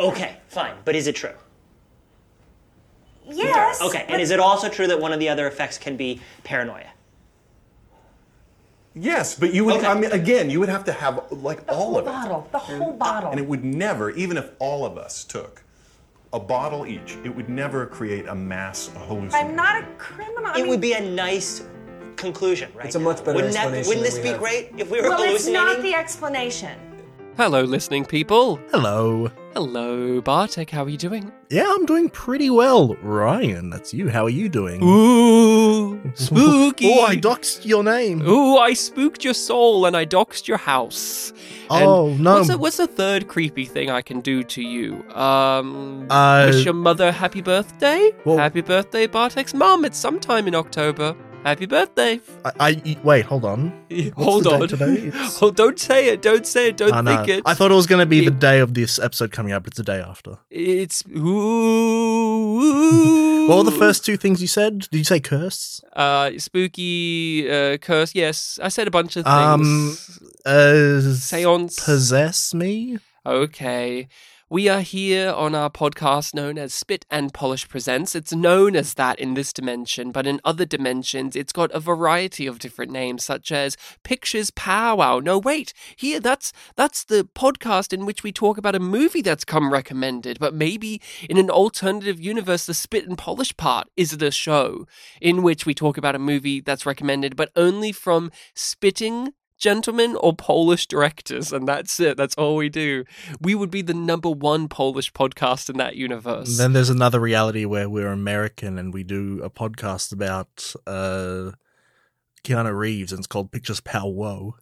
Okay, fine. But is it true? Yes. Okay, but- and is it also true that one of the other effects can be paranoia? Yes, but you would. Okay. I mean, again, you would have to have like all whole of it, The bottle. The whole bottle. and it would never, even if all of us took a bottle each, it would never create a mass hallucination. I'm not a criminal. I It mean, would be a nice conclusion, right? It's a much better wouldn't that, explanation Wouldn't than this we be have. great if we were Well, it's not the explanation. Hello, listening people. Hello. Hello, Bartek. How are you doing? Yeah, I'm doing pretty well. Ryan, that's you. How are you doing? Ooh, spooky. Oh, I doxed your name. Ooh, I spooked your soul and I doxed your house. And Oh, no. What's the, what's the third creepy thing I can do to you? Um, Uh, wish your mother happy birthday. Well- happy birthday, Bartek's mom. It's sometime in October. Happy birthday. I, I wait. Hold on. Hold on. today? Oh, don't say it. Don't say it. Don't think it. I thought it was going to be the day of this episode coming up. But it's the day after. it's ooh. What were the first two things you said? Did you say curse? Uh, spooky uh, curse. Yes, I said a bunch of things. Um, uh, Seance. possess me. Okay. We are here on our podcast known as Spit and Polish Presents. It's known as that in this dimension, but in other dimensions, it's got a variety of different names, such as Pictures Powwow. No, wait, here that's that's the podcast in which we talk about a movie that's come recommended. But maybe in an alternative universe, the Spit and Polish part is the show in which we talk about a movie that's recommended, but only from spitting gentlemen or Polish directors, and that's it. That's all we do. We would be the number one Polish podcast in that universe. Then there's another reality where we're American and we do a podcast about uh, Keanu Reeves, and it's called Pictures Pow Whoa.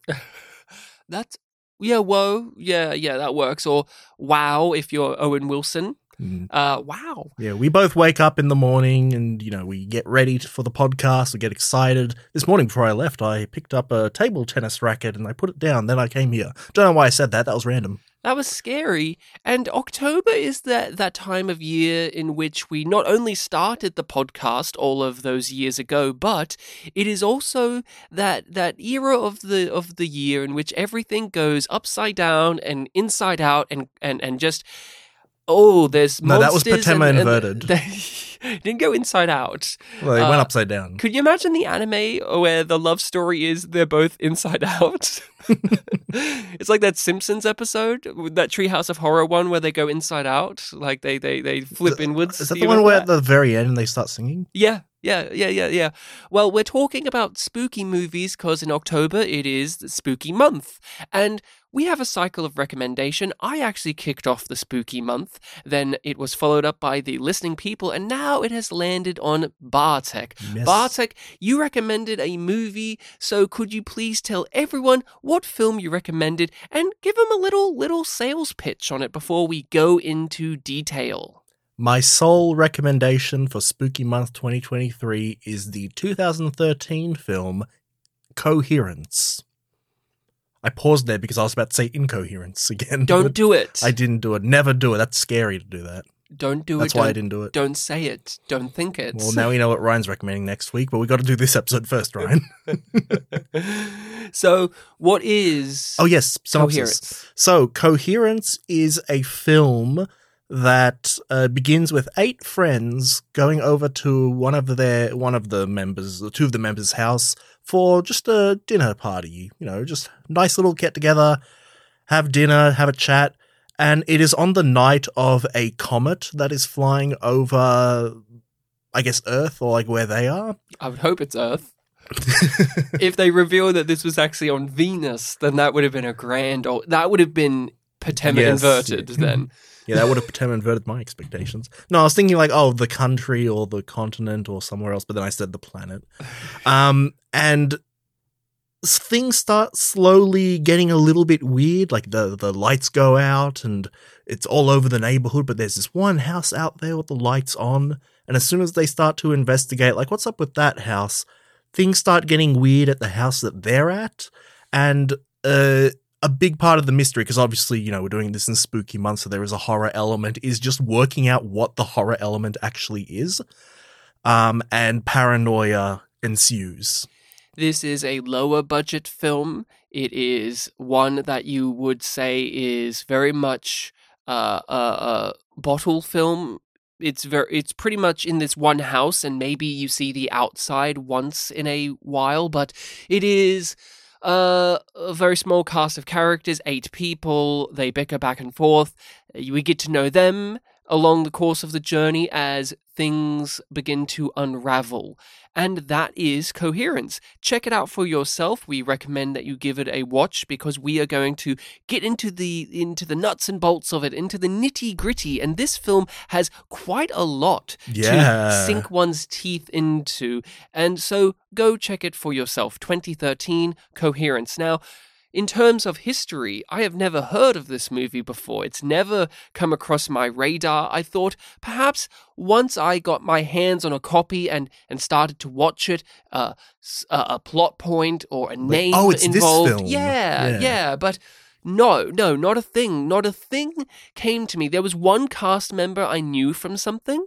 that's yeah, whoa, yeah, yeah, that works. Or wow, if you're Owen Wilson. Mm. Uh, wow. Yeah, we both wake up in the morning and, you know, we get ready for the podcast. We get excited. This morning before I left, I picked up a table tennis racket and I put it down. Then I came here. Don't know why I said that. That was random. That was scary. And October is that that time of year in which we not only started the podcast all of those years ago, but it is also that that era of the of the year in which everything goes upside down and inside out and and and just oh, there's No, that was Patema and- and- inverted. it didn't go inside out. Well, it went Uh, upside down. Could you imagine the anime where the love story is they're both inside out? it's like that Simpsons episode, that Treehouse of Horror one where they go inside out, like they they they flip inwards. Is that the one where that? at the very end they start singing? Yeah, yeah, yeah, yeah, yeah. Well, we're talking about spooky movies because in October it is the spooky month. And we have a cycle of recommendation. I actually kicked off the spooky month, then it was followed up by the listening people, and now it has landed on Bartek. Yes. Bartek, you recommended a movie, so could you please tell everyone what film you recommended and give them a little little sales pitch on it before we go into detail? My sole recommendation for Spooky Month 2023 is the 2013 film Coherence. I paused there because I was about to say incoherence again. Don't do it. I didn't do it. Never do it. That's scary to do that. Don't do That's it. That's why I didn't do it. Don't say it. Don't think it. Well, now we know what Ryan's recommending next week, but we got to do this episode first, Ryan. so, what is oh yes, synopsis. coherence? So, Coherence is a film that uh, begins with eight friends going over to one of their one of the members, or two of the members' house for just a dinner party. You know, just nice little get together, have dinner, have a chat, and it is on the night of a comet that is flying over, I guess, Earth or like where they are. I would hope it's Earth. if they reveal that this was actually on Venus, then that would have been a grand. Or that would have been Patema Yes. inverted. Then Yeah, that would have inverted my expectations. No, I was thinking like, oh, the country or the continent or somewhere else, but then I said the planet. Um, and things start slowly getting a little bit weird. Like the the lights go out and it's all over the neighborhood, but there's this one house out there with the lights on. And as soon as they start to investigate, like, what's up with that house? Things start getting weird at the house that they're at. And uh, a big part of the mystery, because obviously, you know, we're doing this in spooky month, so there is a horror element, is just working out what the horror element actually is. Um, and paranoia ensues. this is a lower budget film. It is one that you would say is very much uh, uh, uh, bottle film. It's very, it's pretty much in this one house, and maybe you see the outside once in a while, but it is uh, a very small cast of characters, eight people. They bicker back and forth. We get to know them along the course of the journey as things begin to unravel. And that is coherence. Check it out for yourself. We recommend that you give it a watch because we are going to get into the into the nuts and bolts of it, into the nitty gritty. And this film has quite a lot Yeah. to sink one's teeth into. And so go check it for yourself. 2013 Coherence. Now, in terms of history, I have never heard of this movie before. It's never come across my radar. I thought perhaps once I got my hands on a copy and, and started to watch it, uh, a, a plot point or a name oh, it's this film. Yeah, Yeah. yeah, but no, no, not a thing. Not a thing came to me. There was one cast member I knew from something,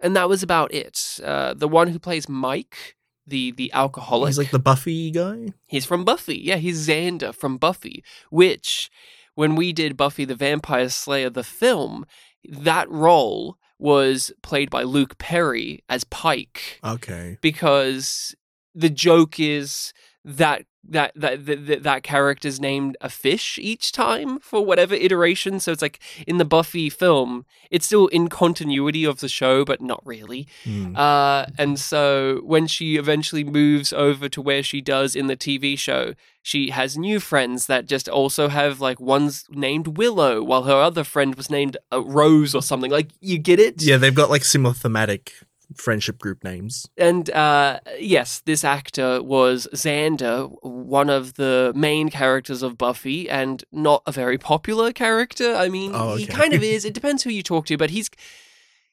and that was about it. Uh, the one who plays Mike, the the alcoholic. He's like the Buffy guy. He's from Buffy. Yeah, he's Xander from Buffy, which when we did Buffy the Vampire Slayer the film, that role was played by Luke Perry as Pike Okay. because the joke is that that that that, that character's named a fish each time for whatever iteration so it's like in the buffy film it's still in continuity of the show but not really Hmm. uh, and so when she eventually moves over to where she does in the TV show, she has new friends that just also have like one's named Willow, while her other friend was named uh, Rose or something. Like you get it? Yeah, they've got like similar thematic friendship group names. And uh, yes, this actor was Xander, one of the main characters of Buffy, and not a very popular character. I mean, Oh, he kind of is. It depends who you talk to, but he's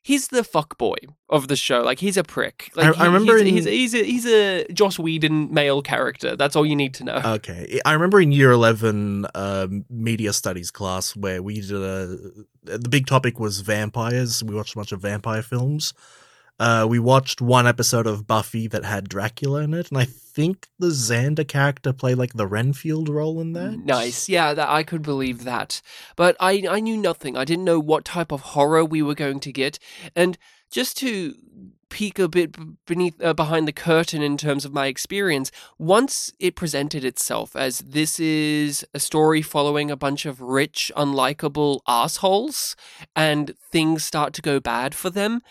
he's the fuck boy of the show. Like he's a prick. Like, I- he- I remember he's, in- he's, he's a he's a Joss Whedon male character. That's all you need to know. Okay. I remember in year 11 um, media studies class where we did a. The big topic was vampires. We watched a bunch of vampire films. Uh, we watched one episode of Buffy that had Dracula in it, and I think the Xander character played like the Renfield role in that. Nice, yeah, that I could believe that. But I I knew nothing. I didn't know what type of horror we were going to get, and just to peek a bit beneath uh, behind the curtain in terms of my experience, once it presented itself as this is a story following a bunch of rich, unlikable assholes, and things start to go bad for them.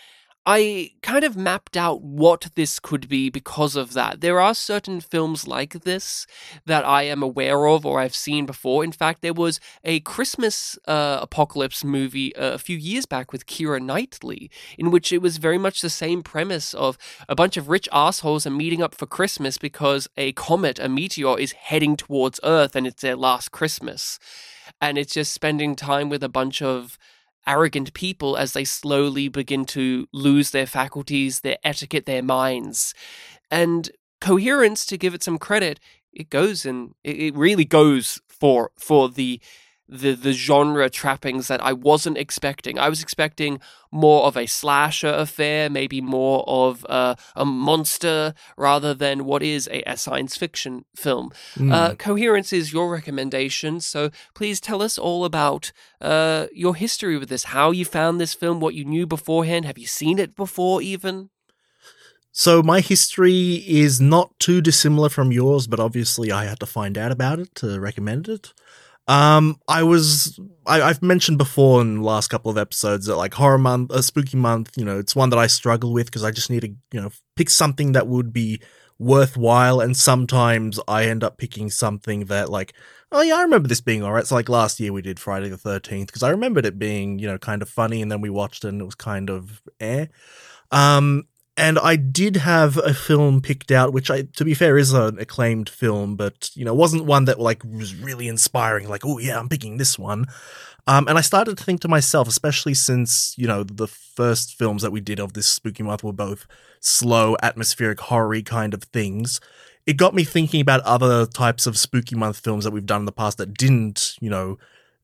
I kind of mapped out what this could be because of that. There are certain films like this that I am aware of or I've seen before. In fact, there was a Christmas uh, apocalypse movie uh, a few years back with Keira Knightley, in which it was very much the same premise of a bunch of rich assholes are meeting up for Christmas because a comet, a meteor, is heading towards Earth and it's their last Christmas. And it's just spending time with a bunch of arrogant people as they slowly begin to lose their faculties, their etiquette, their minds. And coherence, to give it some credit, it goes and it, really goes for for the the the genre trappings that I wasn't expecting. I was expecting more of a slasher affair, maybe more of a, a monster rather than what is a, a science fiction film. Hmm. Uh, Coherence is your recommendation, so please tell us all about uh, your history with this. How you found this film, what you knew beforehand. Have you seen it before, even? So my history is not too dissimilar from yours, but obviously I had to find out about it to recommend it. Um, I was I, I've mentioned before in the last couple of episodes that like horror month, a spooky month, you know, it's one that I struggle with because I just need to you know pick something that would be worthwhile, and sometimes I end up picking something that like oh yeah I remember this being alright. So like last year we did Friday the Thirteenth because I remembered it being you know kind of funny, and then we watched it and it was kind of eh. Um, and I did have a film picked out, which I, to be fair, is an acclaimed film, but you know, wasn't one that like was really inspiring. Like, oh yeah, I'm picking this one. Um, and I started to think to myself, especially since you know the first films that we did of this spooky month were both slow, atmospheric, horror kind of things. It got me thinking about other types of spooky month films that we've done in the past that didn't, you know,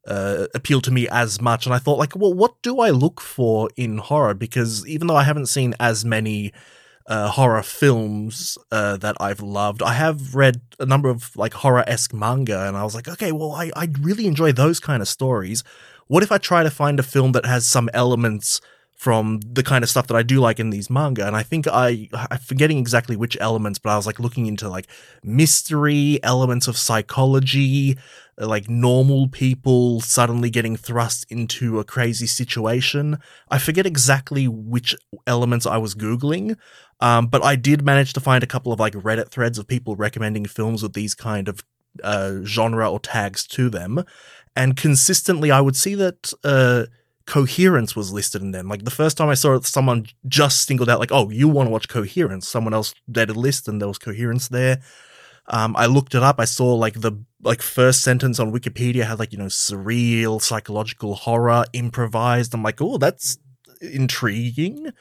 uh, appeal to me as much. And I thought, like, well, what do I look for in horror? Because even though I haven't seen as many uh, horror films uh, that I've loved, I have read a number of like horror esque manga, and I was like, okay, well, I, I really enjoy those kind of stories. what if I try to find a film that has some elements from the kind of stuff that I do like in these manga? And I think I, I'm forgetting exactly which elements, but I was like looking into like mystery, elements of psychology, like normal people suddenly getting thrust into a crazy situation. I forget exactly which elements I was Googling, um, but I did manage to find a couple of like Reddit threads of people recommending films with these kind of uh, genre or tags to them. And consistently, I would see that uh, coherence was listed in them. Like the first time I saw it, someone just singled out, like, oh, you want to watch coherence. Someone else did a list and there was coherence there. Um, I looked it up. I saw like the like first sentence on Wikipedia had like you know surreal psychological horror improvised. I'm like, oh, that's intriguing.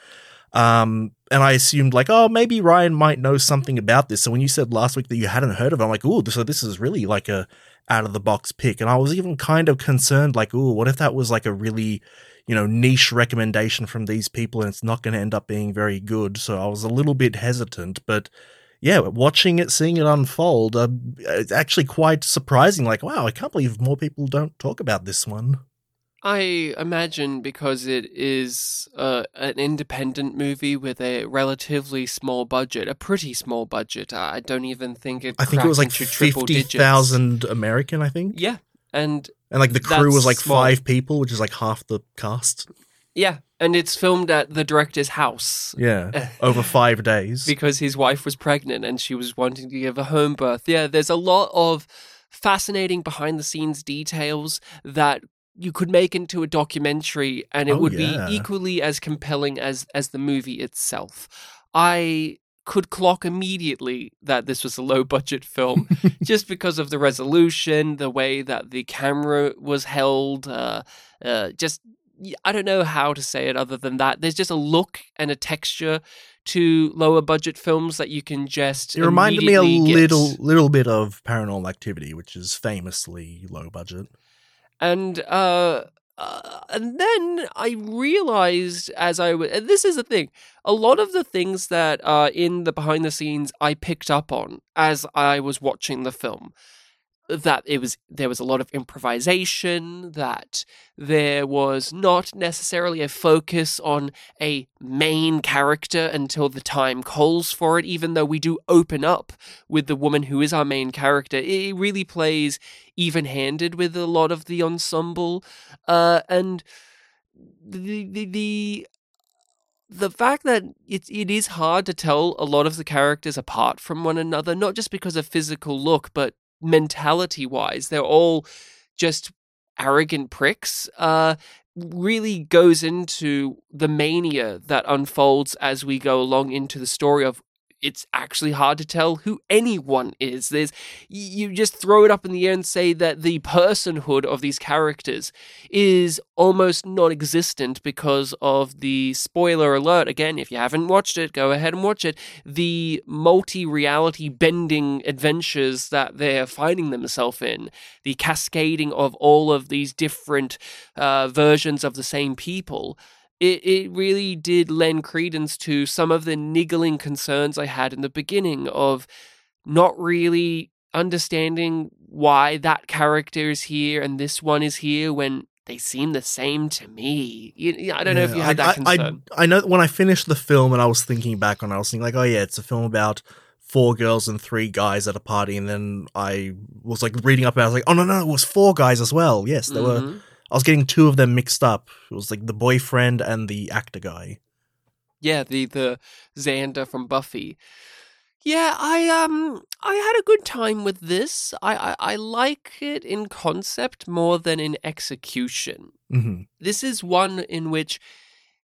Um, and I assumed like, oh, maybe Ryan might know something about this. So when you said last week that you hadn't heard of it, I'm like, oh, so this is really like a out of the box pick. And I was even kind of concerned, like, oh, what if that was like a really, you know, niche recommendation from these people and it's not going to end up being very good. So I was a little bit hesitant, but yeah, watching it, seeing it unfold, uh, it's actually quite surprising. Like, wow, I can't believe more people don't talk about this one. I imagine because it is uh, an independent movie with a relatively small budget, a pretty small budget. I don't even think it. I think it was like cracked into triple fifty digits. American. I think. Yeah, and And like the crew was like small. five people, which is like half the cast. Yeah, and it's filmed at the director's house Yeah, over five days. because his wife was pregnant and she was wanting to give a home birth. Yeah, there's a lot of fascinating behind the scenes details that you could make into a documentary and it Oh, would yeah. be equally as compelling as as the movie itself. I could clock immediately that this was a low budget film just because of the resolution, the way that the camera was held, uh, uh, just I don't know how to say it other than that. There's just a look and a texture to lower budget films that you can just it reminded me a get. little little bit of Paranormal Activity, which is famously low budget. and uh, uh and then I realized as I was, this is the thing, a lot of the things that are in the behind the scenes I picked up on as I was watching the film. That it was there was a lot of improvisation. That there was not necessarily a focus on a main character until the time calls for it. Even though we do open up with the woman who is our main character, it really plays even-handed with a lot of the ensemble, uh, and the the the the fact that it it is hard to tell a lot of the characters apart from one another, not just because of physical look, but mentality wise, they're all just arrogant pricks. Uh, really goes into the mania that unfolds as we go along into the story of it's actually hard to tell who anyone is. There's you just throw it up in the air and say that the personhood of these characters is almost non-existent because of the spoiler alert. Again, if you haven't watched it, go ahead and watch it. The multi-reality bending adventures that they're finding themselves in, the cascading of all of these different uh, versions of the same people it, it really did lend credence to some of the niggling concerns I had in the beginning of not really understanding why that character is here and this one is here when they seem the same to me. You, I don't know if you had that concern. I, I know when I finished the film and I was thinking back on it, I was thinking like, oh yeah, it's a film about four girls and three guys at a party, and then I was like reading up and I was like, oh no no, it was four guys as well. Yes, there were. Mm-hmm. I was getting two of them mixed up. It was like the boyfriend and the actor guy. Yeah, the the Xander from Buffy. Yeah, I um I had a good time with this. I I, I like it in concept more than in execution. hmm this is one in which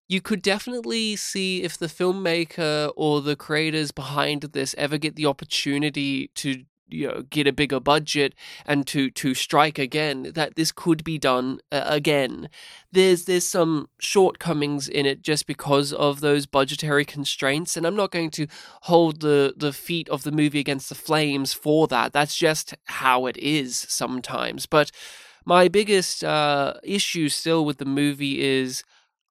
you could definitely see if the filmmaker or the creators behind this ever get the opportunity to you know get a bigger budget and to to strike again that this could be done uh, again there's there's some shortcomings in it just because of those budgetary constraints and I'm not going to hold the the feet of the movie against the flames for that that's just how it is sometimes but my biggest uh, issue still with the movie is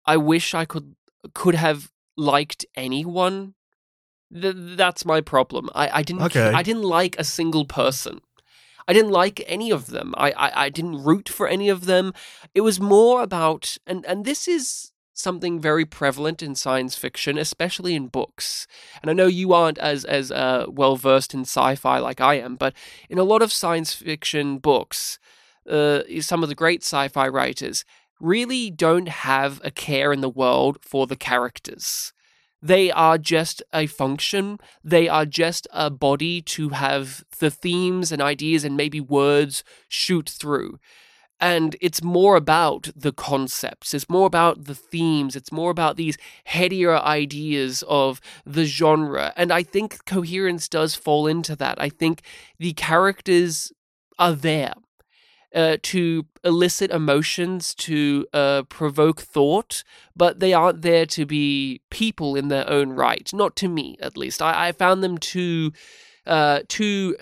I wish I could could have liked anyone. Th- that's my problem. I, I didn't Okay. I didn't like a single person. I didn't like any of them. I, I, I didn't root for any of them. It was more about, and, and this is something very prevalent in science fiction, especially in books. And I know you aren't as as uh, well versed in sci-fi like I am, but in a lot of science fiction books, uh, some of the great sci-fi writers really don't have a care in the world for the characters. They are just a function. They are just a body to have the themes and ideas and maybe words shoot through. And it's more about the concepts. It's more about the themes. It's more about these headier ideas of the genre. And i think coherence does fall into that. I think the characters are there uh, to elicit emotions, to uh, provoke thought, but they aren't there to be people in their own right. Not to me, at least. I, I found them too, uh, too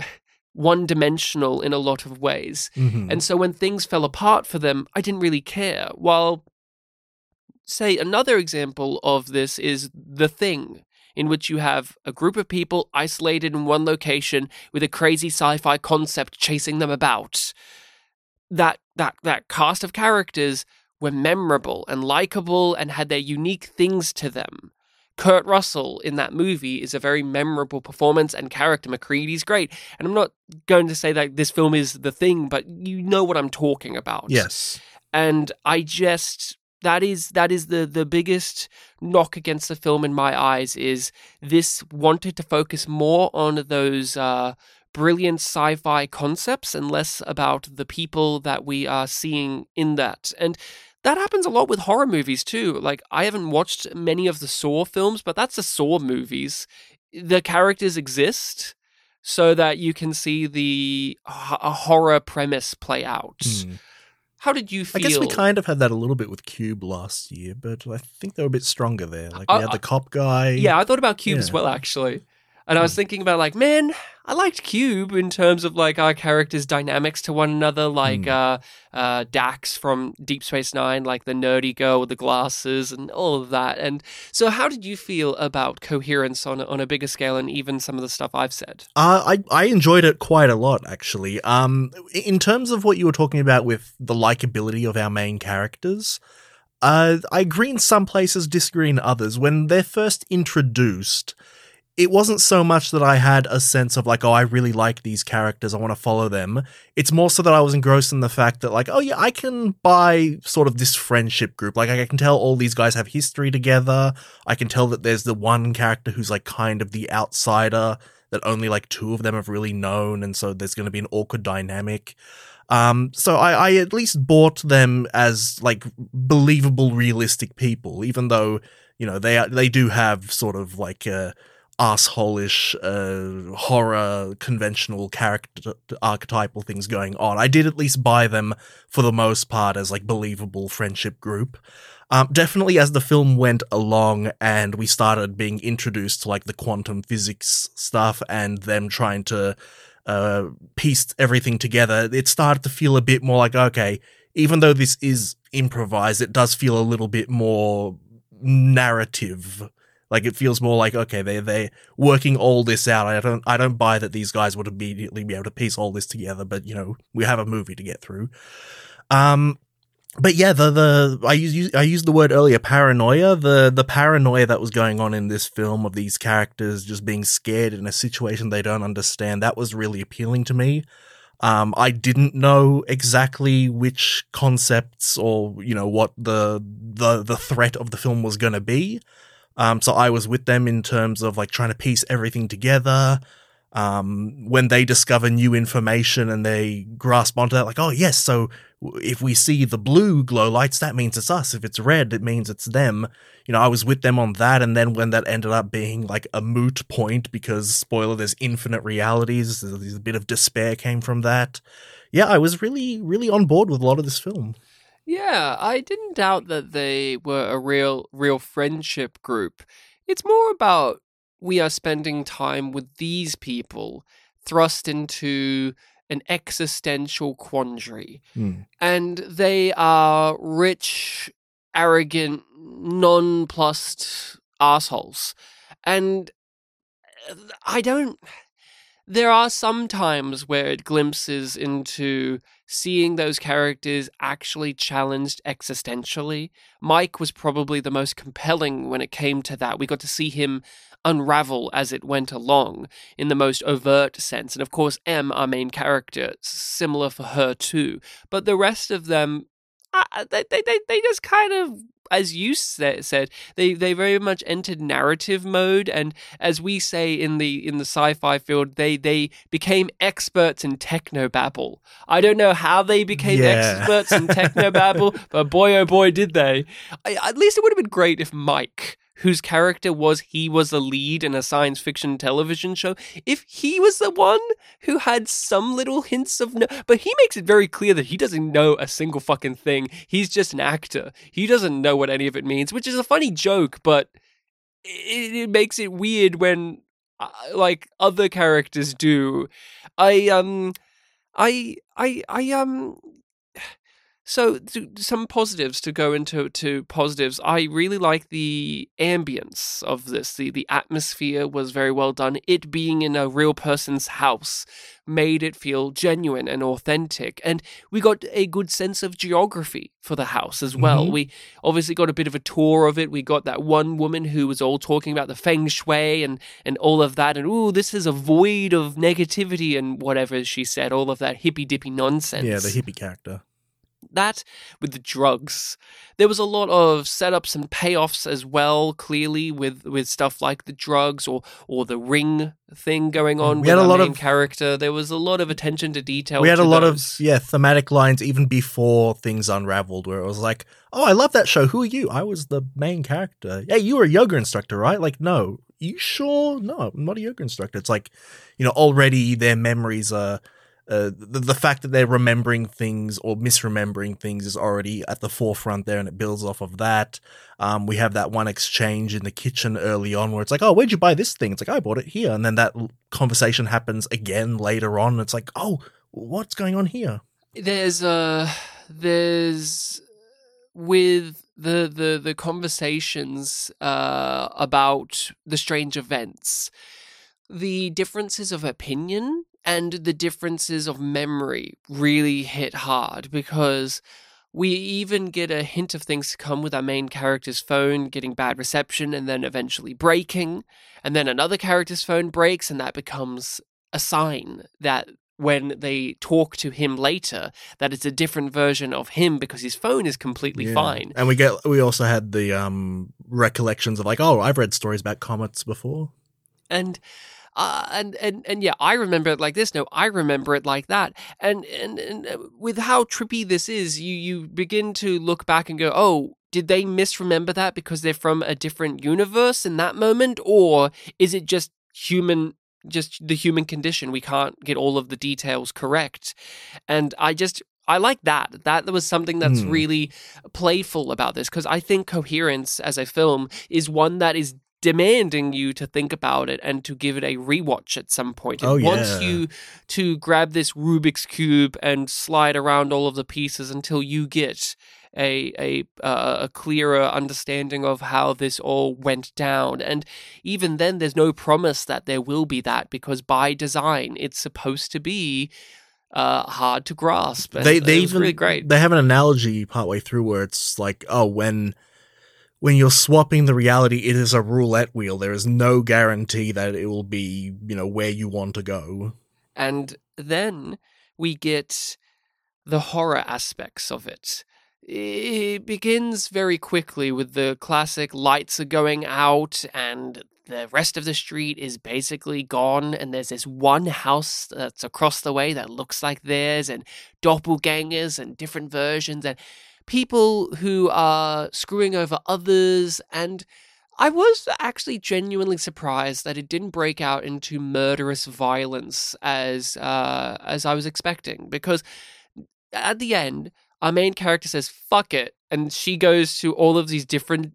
one dimensional in a lot of ways. Mhm. And so when things fell apart for them, I didn't really care. While, say, another example of this is The Thing, in which you have a group of people isolated in one location with a crazy sci fi concept chasing them about. That, that, that cast of characters were memorable and likable and had their unique things to them. Kurt Russell in that movie is a very memorable performance and character. MacReady's great. And I'm not going to say that this film is the thing, but you know what I'm talking about. yes. And I just that is that is the the biggest knock against the film in my eyes is this wanted to focus more on those uh brilliant sci-fi concepts and less about the people that we are seeing in that. And that happens a lot with horror movies too. Like I haven't watched many of the Saw films, but that's the Saw movies. The characters exist so that you can see the a horror premise play out. Hmm. How did you I guess we kind of had that a little bit with Cube last year, but I think they were a bit stronger there. Like I- we had the cop guy. Yeah, I thought about Cube as well, actually. And I was thinking about like, man, I liked Cube in terms of like our characters' dynamics to one another, like Hmm. uh, uh, Dax from Deep Space Nine, like the nerdy girl with the glasses and all of that. And so, how did you feel about coherence on a, on a bigger scale, and even some of the stuff I've said? Uh, I I enjoyed it quite a lot actually. Um, in terms of what you were talking about with the likability of our main characters, uh, I agree in some places, disagree in others. When they're first introduced, it wasn't so much that I had a sense of like, oh, I really like these characters, I want to follow them. It's more so that I was engrossed in the fact that like, oh yeah, I can buy sort of this friendship group. Like I can tell all these guys have history together. I can tell that there's the one character who's like kind of the outsider that only like two of them have really known, and so there's going to be an awkward dynamic. Um, so I, I at least bought them as like believable, realistic people, even though you know they are, they do have sort of like uh, assholish uh, horror conventional character archetypal things going on. I did at least buy them for the most part as like believable friendship group. Um, definitely as the film went along and we started being introduced to like the quantum physics stuff and them trying to uh, piece everything together, it started to feel a bit more like, okay, even though this is improvised, it does feel a little bit more narrative. Like it feels more like, okay, they they working all this out. I don't I don't buy that these guys would immediately be able to piece all this together, but you know, we have a movie to get through. Um but yeah, the the I use I used the word earlier, paranoia. The the paranoia that was going on in this film of these characters just being scared in a situation they don't understand. That was really appealing to me. Um, I didn't know exactly which concepts or you know what the the the threat of the film was going to be. Um, so I was with them in terms of like trying to piece everything together. Um, when they discover new information and they grasp onto that, like, oh yes, so if we see the blue glow lights, that means it's us. If it's red, it means it's them. You know, I was with them on that, and then when that ended up being like a moot point because spoiler, there's infinite realities. There's a bit of despair came from that. Yeah, I was really, really on board with a lot of this film. Yeah, I didn't doubt that they were a real real friendship group. It's more about we are spending time with these people thrust into an existential quandary. Hmm. And they are rich, arrogant, nonplussed assholes. And uh, I don't there are some times where it glimpses into seeing those characters actually challenged existentially. Mike was probably the most compelling when it came to that. We got to see him unravel as it went along in the most overt sense. And of course, Em, our main character, similar for her too. But the rest of them, they, they, they, just kind of as you said, they they very much entered narrative mode, and as we say in the in the sci-fi field, they they became experts in technobabble. I don't know how they became Yeah. experts in technobabble, but boy oh boy did they! I, at least it would have been great if Mike. Whose character was he was the lead in a science fiction television show? If he was the one who had some little hints of no, but he makes it very clear that he doesn't know a single fucking thing. He's just an actor. He doesn't know what any of it means, which is a funny joke, but it, it makes it weird when uh, like other characters do. I um I I I um so some positives to go into to positives. I really like the ambience of this. The the atmosphere was very well done. It being in a real person's house made it feel genuine and authentic. And we got a good sense of geography for the house as well. Mhm. We obviously got a bit of a tour of it. We got that one woman who was all talking about the feng shui and and all of that. And ooh, this is a void of negativity and whatever she said. All of that hippy dippy nonsense Yeah, the hippie character. That with the drugs. There was a lot of setups and payoffs as well clearly with with stuff like the drugs or or the ring thing going mm, on We with had a lot main of- character. There was a lot of attention to detail we had a lot those. of yeah thematic lines even before things unraveled where it was like oh i love that show. Who are you? I was the main character. Hey you were a yoga instructor right? Like no. You sure? No i'm not a yoga instructor. It's like you know already their memories are uh, the, the fact that they're remembering things or misremembering things is already at the forefront there and it builds off of that. Um, we have that one exchange in the kitchen early on where it's like oh where'd you buy this thing? It's like i bought it here. And then that conversation happens again later on. It's like oh what's going on here? There's uh there's with the the the conversations uh about the strange events the differences of opinion and the differences of memory really hit hard because we even get a hint of things to come with our main character's phone getting bad reception and then eventually breaking and then another character's phone breaks and that becomes a sign that when they talk to him later that it's a different version of him because his phone is completely Yeah. fine and we get we also had the um recollections of like oh i've read stories about comets before and uh, and and and yeah, I remember it like this. No, I remember it like that. And and and uh, with how trippy this is, you you begin to look back and go, oh. Did they misremember that because they're from a different universe in that moment, or is it just human, just the human condition? We can't get all of the details correct, and I just I like that. That was something that's Hmm. really playful about this because I think coherence as a film is one that is demanding you to think about it and to give it a rewatch at some point. It Oh, wants you to grab this Rubik's cube and slide around all of the pieces until you get a a uh, a clearer understanding of how this all went down. And even then, there's no promise that there will be that because by design, it's supposed to be uh, hard to grasp. And they they even really great. they have an analogy partway through where it's like oh when when you're swapping the reality it is a roulette wheel there is no guarantee that it will be you know where you want to go And then we get the horror aspects of it. It begins very quickly with the classic lights are going out and the rest of the street is basically gone. And there's this one house that's across the way that looks like theirs, and doppelgangers and different versions, and people who are screwing over others. And I was actually genuinely surprised that it didn't break out into murderous violence as uh, as I was expecting, because at the end, our main character says "fuck it," and she goes to all of these different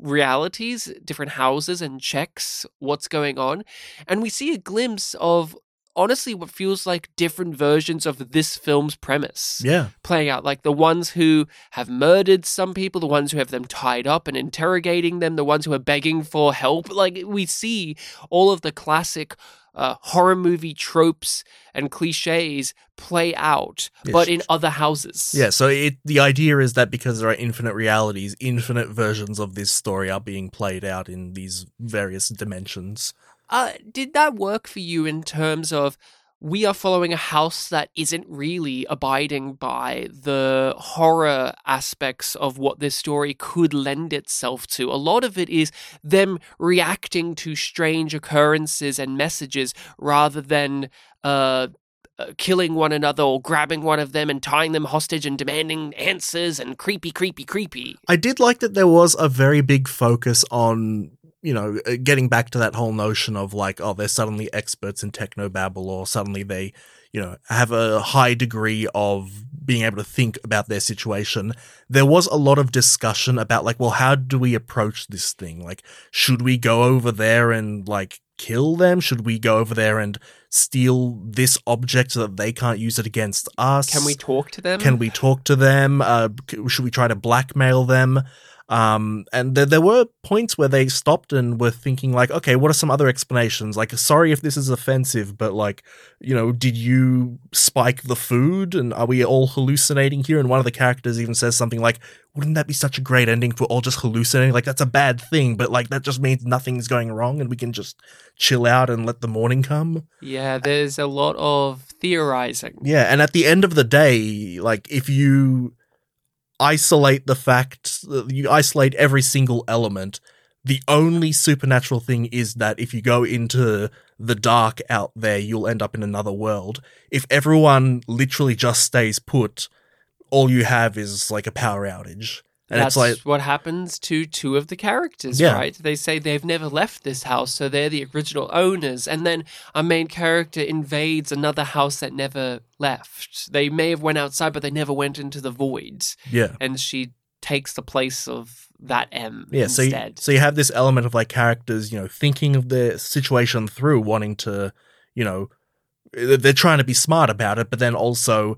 realities, different houses, and checks what's going on, and we see a glimpse of honestly what feels like different versions of this film's premise Yeah. playing out. Like the ones who have murdered some people, the ones who have them tied up and interrogating them, the ones who are begging for help. Like we see all of the classic uh, horror movie tropes and cliches play out, Yes. but in other houses. Yeah, so it the idea is that because there are infinite realities, infinite versions of this story are being played out in these various dimensions. Uh, did that work for you in terms of we are following a house that isn't really abiding by the horror aspects of what this story could lend itself to? A lot of it is them reacting to strange occurrences and messages rather than uh, uh, killing one another or grabbing one of them and tying them hostage and demanding answers and creepy, creepy, creepy. I did like that there was a very big focus on, you know, uh, getting back to that whole notion of like, oh, they're suddenly experts in technobabble, or suddenly they, you know, have a high degree of being able to think about their situation. There was a lot of discussion about like, well, how do we approach this thing? Like, should we go over there and like kill them? Should we go over there and steal this object so that they can't use it against us? Can we talk to them? Can we talk to them? Uh, should we try to blackmail them? Um, and there, there were points where they stopped and were thinking like, okay, what are some other explanations? Like, sorry if this is offensive, but like, you know, did you spike the food? And are we all hallucinating here? And one of the characters even says something like, wouldn't that be such a great ending for all just hallucinating? Like, that's a bad thing, but like, that just means nothing's going wrong and we can just chill out and let the morning come. Yeah, there's a lot of theorizing. Yeah, and at the end of the day, like if you isolate the fact, uh, you isolate every single element, the only supernatural thing is that if you go into the dark out there, you'll end up in another world. If everyone literally just stays put, all you have is like a power outage. And That's like, what happens to two of the characters, Yeah. right? They say they've never left this house, so they're the original owners. And then a main character invades another house that never left. They may have went outside, but they never went into the void. yeah. And she takes the place of that Em Yeah, so you, so you have this element of like characters, you know, thinking of the situation through, wanting to, you know, they're trying to be smart about it, but then also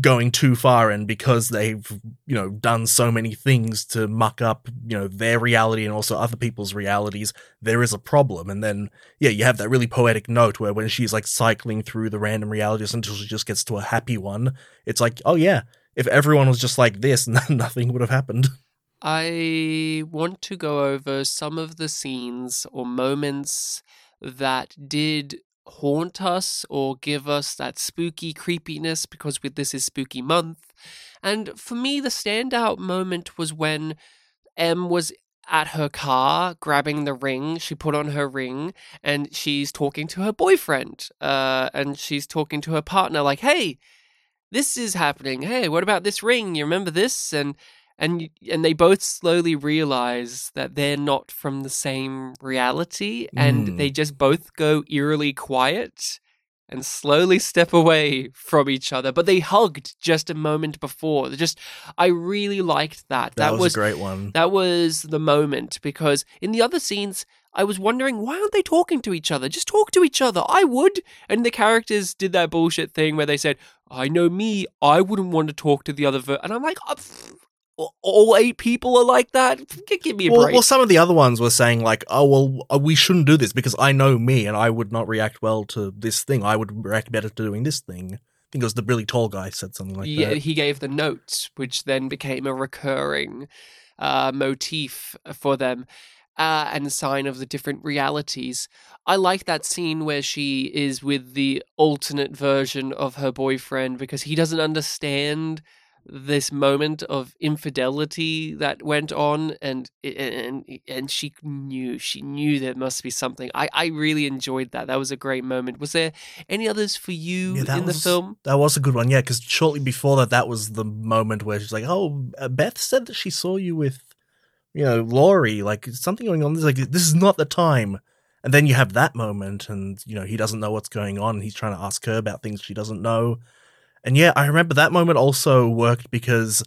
going too far and because they've you know done so many things to muck up you know their reality and also other people's realities there is a problem. And then yeah you have that really poetic note where when she's like cycling through the random realities until she just gets to a happy one it's like oh yeah if everyone was just like this nothing would have happened. I want to go over some of the scenes or moments that did haunt us or give us that spooky creepiness because with this is spooky month. And for me, the standout moment was when Em was at her car grabbing the ring. She put on her ring and she's talking to her boyfriend. Uh, and she's talking to her partner, like, hey, this is happening. Hey, what about this ring? You remember this? And and and they both slowly realize that they're not from the same reality and Mm. they just both go eerily quiet and slowly step away from each other but they hugged just a moment before just i really liked that that, that, was, a great one that was the moment because in the other scenes I was wondering why aren't they talking to each other? Just talk to each other. I would. And the characters did that bullshit thing where they said, "I know me. I wouldn't want to talk to the other." Ver-. And I'm like, oh, all eight people are like that. Give me a well, break. well, some of the other ones were saying like, "Oh, well, uh, we shouldn't do this because I know me, and I would not react well to this thing. I would react better to doing this thing." I think it was the really tall guy said something like yeah, that. he gave the notes, which then became a recurring uh, motif for them uh, and a sign of the different realities. I like that scene where she is with the alternate version of her boyfriend because he doesn't understand this moment of infidelity that went on and and and she knew she knew there must be something i i really enjoyed that that was a great moment was there any others for you Yeah, in the was- film That was a good one, yeah. Because shortly before that, that was the moment where she's like, "Oh, uh, Beth said that she saw you with, you know, Laurie. Like something going on. This like this is not the time." And then you have that moment, and you know he doesn't know what's going on. And he's trying to ask her about things she doesn't know. And yeah, I remember that moment also worked because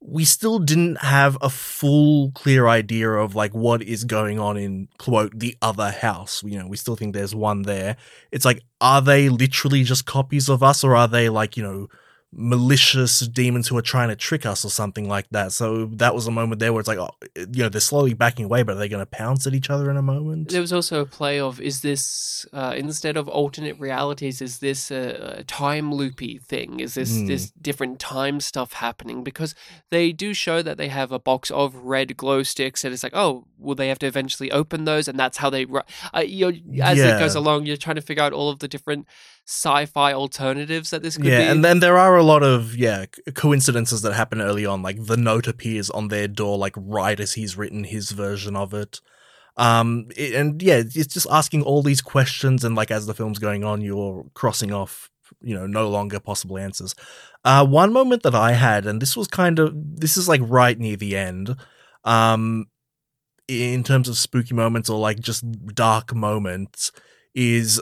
we still didn't have a full clear idea of like what is going on in quote the other house. You know we still think there's one there. It's like are they literally just copies of us or are they like you know malicious demons who are trying to trick us or something like that so that was a moment there where it's like oh, you know they're slowly backing away but are they going to pounce at each other in a moment There was also a play of is this uh, instead of alternate realities, is this a, a time loopy thing? Is this Hmm. this different time stuff happening? Because they do show that they have a box of red glow sticks, and it's like, oh, will they have to eventually open those? And that's how they. Uh, you're, as Yeah. it goes along, you're trying to figure out all of the different sci-fi alternatives that this could yeah be. and then there are a lot of yeah coincidences that happen early on like the note appears on their door like right as he's written his version of it um it- and yeah it's just asking all these questions and like as the film's going on you're crossing off you know no longer possible answers uh one moment that i had and this was kind of this is like right near the end um in terms of spooky moments or like just dark moments is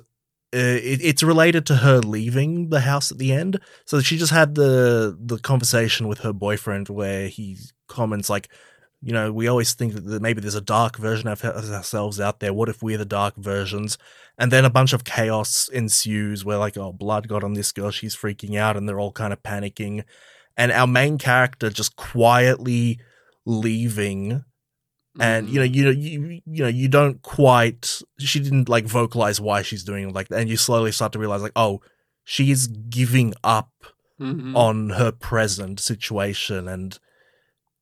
uh, it, it's related to her leaving the house at the end. So she just had the the conversation with her boyfriend where he comments like, you know, we always think that maybe there's a dark version of ourselves out there. What if we're the dark versions? And then a bunch of chaos ensues where like, oh, blood got on this girl. She's freaking out, and they're all kind of panicking. And our main character just quietly leaving and you know you know you you know you don't quite she didn't like vocalize why she's doing it like that and you slowly start to realize like oh she's giving up Mhm. on her present situation and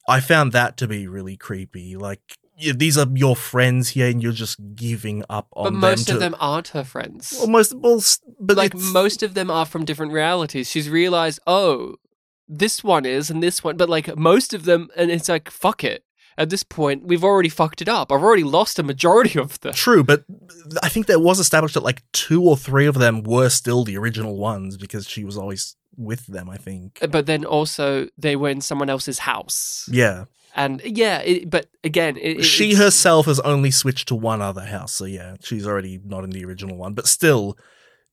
i found that to be really creepy like these are your friends here and you're just giving up on but most them of them aren't her friends. well s- but like it's- most of them are from different realities. She's realized, oh, this one is and this one, but like most of them, and it's like, fuck it. At this point, we've already fucked it up. I've already lost a majority of them. True, but I think that was established that like two or three of them were still the original ones because she was always with them. I think. Uh, but then also, they were in someone else's house, Yeah, and yeah. It, but again, it, it- she it's- herself has only switched to one other house, so yeah, she's already not in the original one. But still,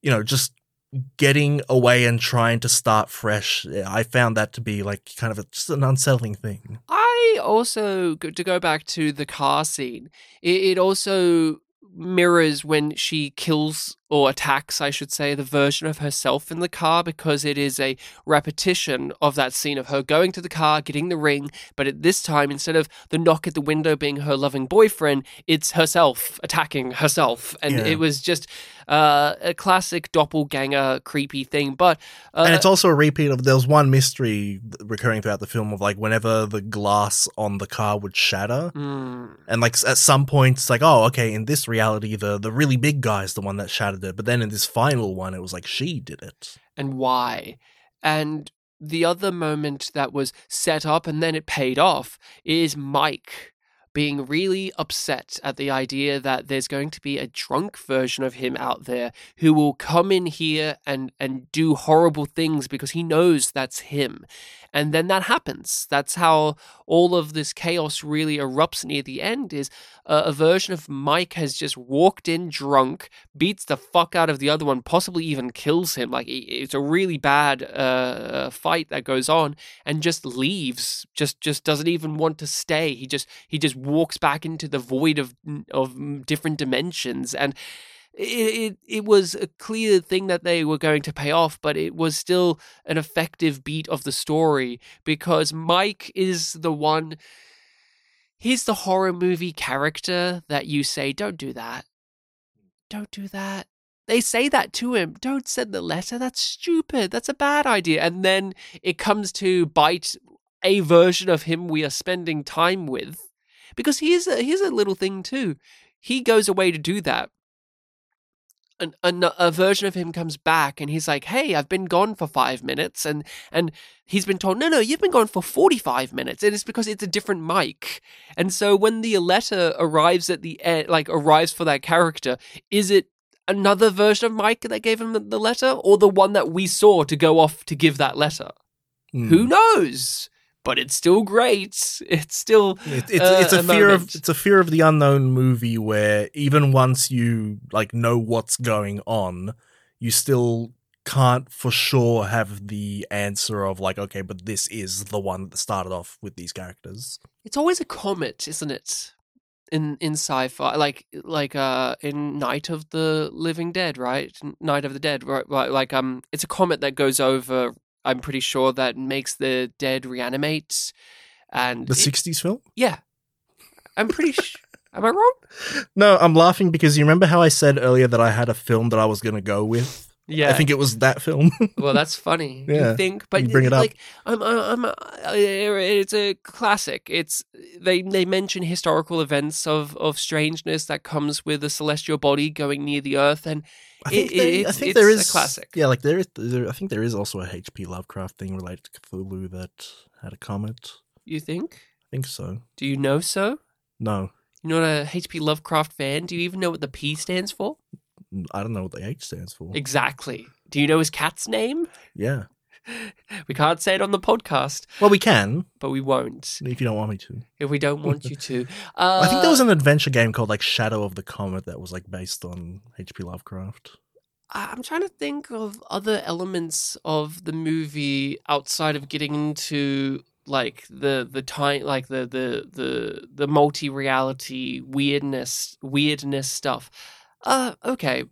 you know, just getting away and trying to start fresh, I found that to be like kind of a, just an unsettling thing. I also to go back to the car scene. It, it also mirrors when she kills or attacks, I should say, the version of herself in the car because it is a repetition of that scene of her going to the car, getting the ring, but at this time, instead of the knock at the window being her loving boyfriend, it's herself attacking herself, and Yeah. it was just uh, a classic doppelganger creepy thing. But uh, and it's also a repeat of there was one mystery recurring throughout the film of like whenever the glass on the car would shatter mm, and like at some point it's like oh okay in this reality the the really big guy is the one that shattered it but then in this final one it was like she did it and why. And the other moment that was set up and then it paid off is Mike being really upset at the idea that there's going to be a drunk version of him out there who will come in here and and do horrible things because he knows that's him. And then that happens. That's how all of this chaos really erupts near the end is uh, a version of Mike has just walked in drunk, beats the fuck out of the other one, possibly even kills him. Like it's a really bad uh, fight that goes on, and just leaves. Just just doesn't even want to stay. He just he just walks back into the void of of different dimensions and. It, it it was a clear thing that they were going to pay off, but it was still an effective beat of the story because Mike is the one. He's the horror movie character that you say, "Don't do that, don't do that." They say that to him. Don't send the letter. That's stupid. That's a bad idea. And then it comes to bite a version of him we are spending time with, because here's a here's a little thing too. He goes away to do that. An, an, a version of him comes back and he's like, "Hey, I've been gone for five minutes," and and he's been told, "No, no, you've been gone for forty-five minutes," and it's because it's a different Mike. And so when the letter arrives at the end, like arrives for that character, is it another version of Mike that gave him the, letter, or the one that we saw to go off to give that letter? Hmm. Who knows? But it's still great. It's still It, it's uh, it's a, a fear of it's a fear of the unknown movie where even once you like know what's going on, you still can't for sure have the answer of like, okay, but this is the one that started off with these characters. It's always a comet, isn't it? In in sci-fi, like like uh in Night of the Living Dead, right? Night of the Dead, right? right? Like um, it's a comet that goes over. I'm pretty sure that makes the dead reanimate, and The it- '60s film. yeah, I'm pretty. sh- Am I wrong? No, I'm laughing because you remember how I said earlier that I had a film that I was going to go with. Yeah, I think it was that film. Well, that's funny. Yeah, You think, but you bring it up. like, I'm, I'm, I'm, uh, it's a classic. It's they they mention historical events of of strangeness that comes with a celestial body going near the Earth, and I think, It- there, I think it's there a classic. Yeah, like there is. There, I think there is also a H.P. Lovecraft thing related to Cthulhu that had a comet. you think? I think so. Do you know so? No, You're not a H.P. Lovecraft fan. Do you even know what the P stands for? I don't know what the H stands for. Exactly. Do you know his cat's name? Yeah. We can't say it on the podcast, Well, we can but we won't if you don't want me to. if we don't want you to. Uh, I think there was an adventure game called like Shadow of the Comet that was like based on H.P. Lovecraft. I- I'm trying to think of other elements of the movie outside of getting into like the the time like the the the the multi reality weirdness weirdness stuff. Uh okay.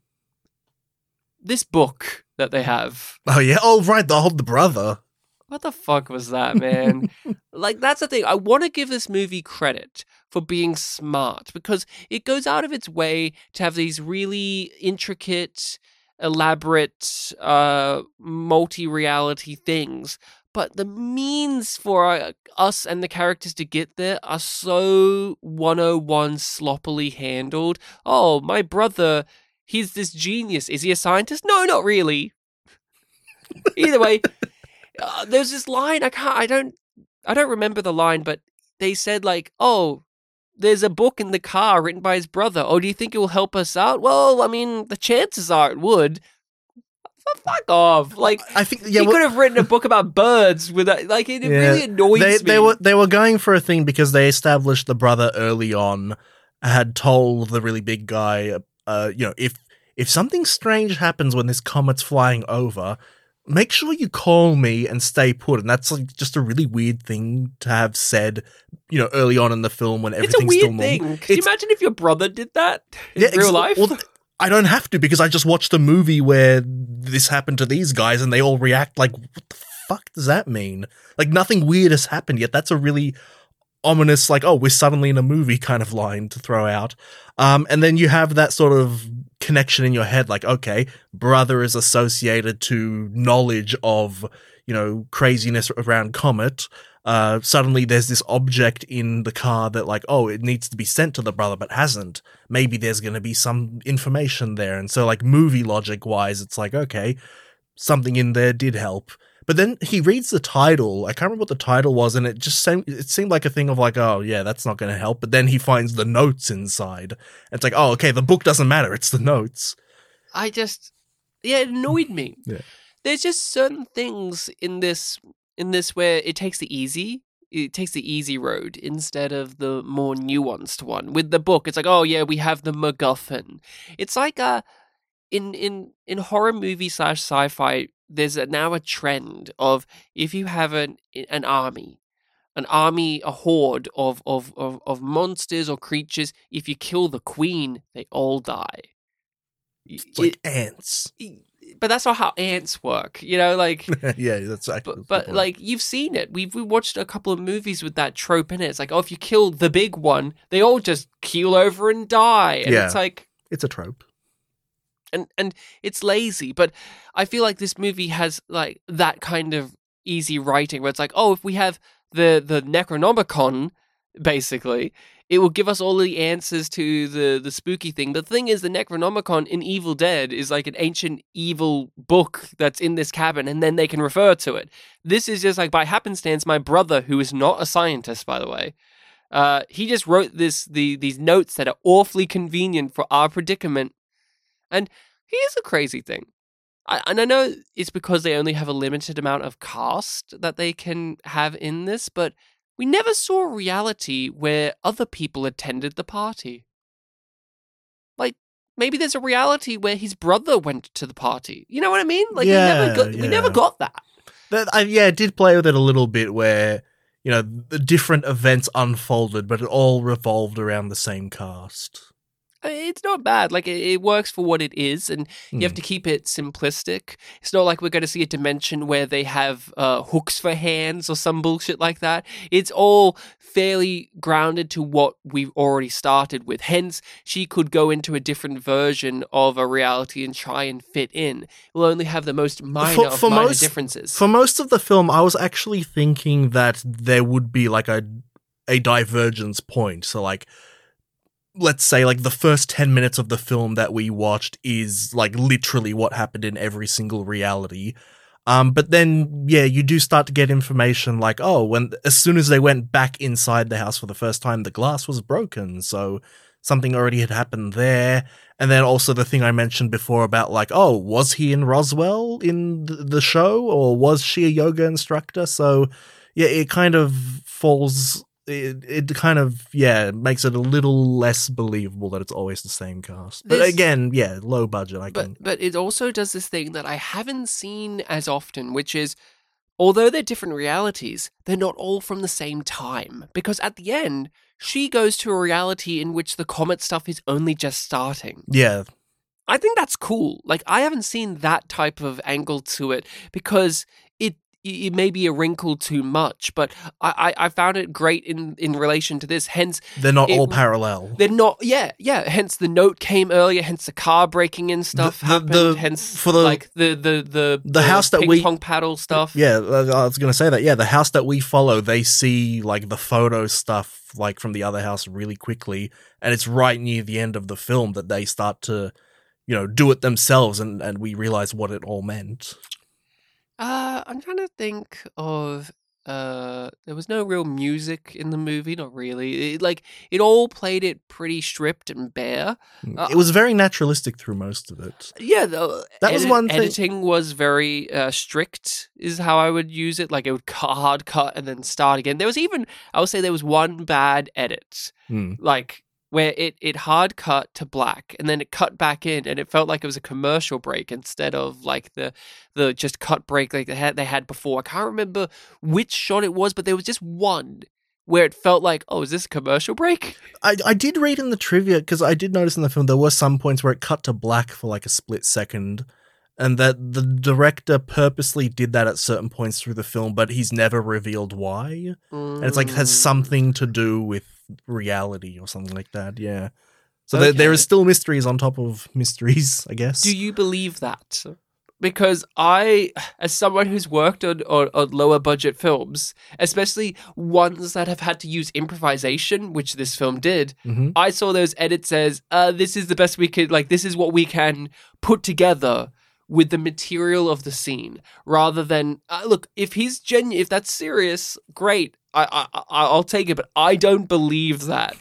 This book that they have. Oh yeah. Oh right, the old the brother. What the fuck was that, man? like that's the thing. I want to give this movie credit for being smart because it goes out of its way to have these really intricate, elaborate, uh, multi-reality things. But the means for uh, us and the characters to get there are so 101 sloppily handled. Oh, my brother, he's this genius. Is he a scientist? No, not really. Either way, uh, there's this line I can't I don't I don't remember the line, but they said like, "Oh, there's a book in the car written by his brother. Oh, do you think it will help us out?" Well, I mean, the chances are it would. Fuck off! Like I think yeah. he well- could have written a book about birds with a, like it, Yeah. really annoys they, me. they were they were going for a thing because they established the brother early on had told the really big guy uh you know if if something strange happens when this comet's flying over make sure you call me and stay put and that's like just a really weird thing to have said you know early on in the film when it's a everything's still weird normal thing. Could you imagine if your brother did that in ex- real life? well, I don't have to because I just watched a movie where this happened to these guys and they all react like, what the fuck does that mean? Like nothing weird has happened yet. That's a really ominous, like, oh, we're suddenly in a movie kind of line to throw out. Um, and then you have that sort of connection in your head, like, okay, brother is associated to knowledge of, you know, craziness around Comet uh, suddenly there's this object in the car that like oh it needs to be sent to the brother but hasn't. Maybe there's going to be some information there. And so like movie logic wise it's like okay something in there did help. But then he reads the title. I can't remember what the title was and it just seemed it seemed like a thing of like oh yeah that's not going to help. But then he finds the notes inside. It's like oh okay the book doesn't matter. It's the notes. I just yeah, it annoyed me. Yeah. There's just certain things in this in this where it takes the easy it takes the easy road instead of the more nuanced one. With the book, it's like, oh yeah, we have the MacGuffin. It's like uh in in in horror movie slash sci-fi, there's a, now a trend of if you have an an army, an army, a horde of of of, of monsters or creatures, if you kill the queen, they all die. it's like ants but that's not how ants work, you know. Like, yeah that's actually but, but like you've seen it. We've we watched a couple of movies with that trope in it. It's like, oh, if you kill the big one, they all just keel over and die, and Yeah. it's like, it's a trope and and it's lazy. But I feel like this movie has like that kind of easy writing where it's like, oh, if we have the the Necronomicon, basically, it will give us all the answers to the the spooky thing. The thing is, the Necronomicon in Evil Dead is like an ancient evil book that's in this cabin, and then they can refer to it. This is just like by happenstance, my brother, who is not a scientist, by the way. Uh, he just wrote this the these notes that are awfully convenient for our predicament. And here's a crazy thing. I, and I know it's because they only have a limited amount of cast that they can have in this, but we never saw a reality where other people attended the party. Like, maybe there's a reality where his brother went to the party. You know what I mean? Like we never got, we never yeah. got that. That, I, yeah, it did play with it a little bit where, you know, the different events unfolded, but it all revolved around the same cast. It's not bad. Like it, it works for what it is, and you have Hmm. to keep it simplistic. It's not like we're going to see a dimension where they have uh, hooks for hands or some bullshit like that. It's all fairly grounded to what we've already started with. Hence, she could go into a different version of a reality and try and fit in. We'll only have the most minor of minor differences. For most of the film, I was actually thinking that there would be like a a divergence point. So like let's say like the first 10 minutes of the film that we watched is like literally what happened in every single reality. Um but then yeah, you do start to get information like oh, when as soon as they went back inside the house for the first time, the glass was broken. So something already had happened there. And then also the thing I mentioned before about like, oh, was he in Roswell in the show or was she a yoga instructor? So yeah, it kind of falls. It, it kind of yeah makes it a little less believable that it's always the same cast. But This- again, yeah, low budget. I can. But but it also does this thing that I haven't seen as often, which is although they're different realities, they're not all from the same time. Because at the end, she goes to a reality in which the comet stuff is only just starting. yeah, I think that's cool. Like I haven't seen that type of angle to it because it may be a wrinkle too much, but I, I, I found it great in, in relation to this. Hence, they're not It- all parallel. they're not. Yeah, yeah. Hence, the note came earlier. Hence, the car breaking in stuff The- the- happened. the- hence, for the- like the the the the house that ping we- pong paddle stuff. Yeah, I was gonna say that. Yeah, the house that we follow, they see like the photo stuff like from the other house really quickly, and it's right near the end of the film that they start to, you know, do it themselves, and and we realize what it all meant. Uh, I'm trying to think of. Uh, there was no real music in the movie. Not really. It, like it all played it pretty stripped and bare. Uh, it was very naturalistic through most of it. Yeah, the That was one thing- Editing was very uh, strict, is how I would use it. Like it would cut, hard cut and then start again. There was even, I would say, there was one bad edit, Hmm. like where it it hard cut to black and then it cut back in, and it felt like it was a commercial break instead of like the the just cut break like they had they had before. I can't remember which shot it was, but there was just one where it felt like, oh, is this a commercial break? I, I did read in the trivia because I did notice in the film there were some points where it cut to black for like a split second, and that the director purposely did that at certain points through the film, but he's never revealed why. And it's like it has Mm. something to do with reality or something like that. Yeah. So there, there Okay. is still mysteries on top of mysteries, I guess. Do you believe that? Because I, as someone who's worked on, on, on lower budget films, especially ones that have had to use improvisation, which this film did, hmm I saw those edits as, uh, this is the best we could, like, this is what we can put together with the material of the scene, rather than, uh, look, if he's genuine, if that's serious, great. I, I, I- I'll take it, but I don't believe that.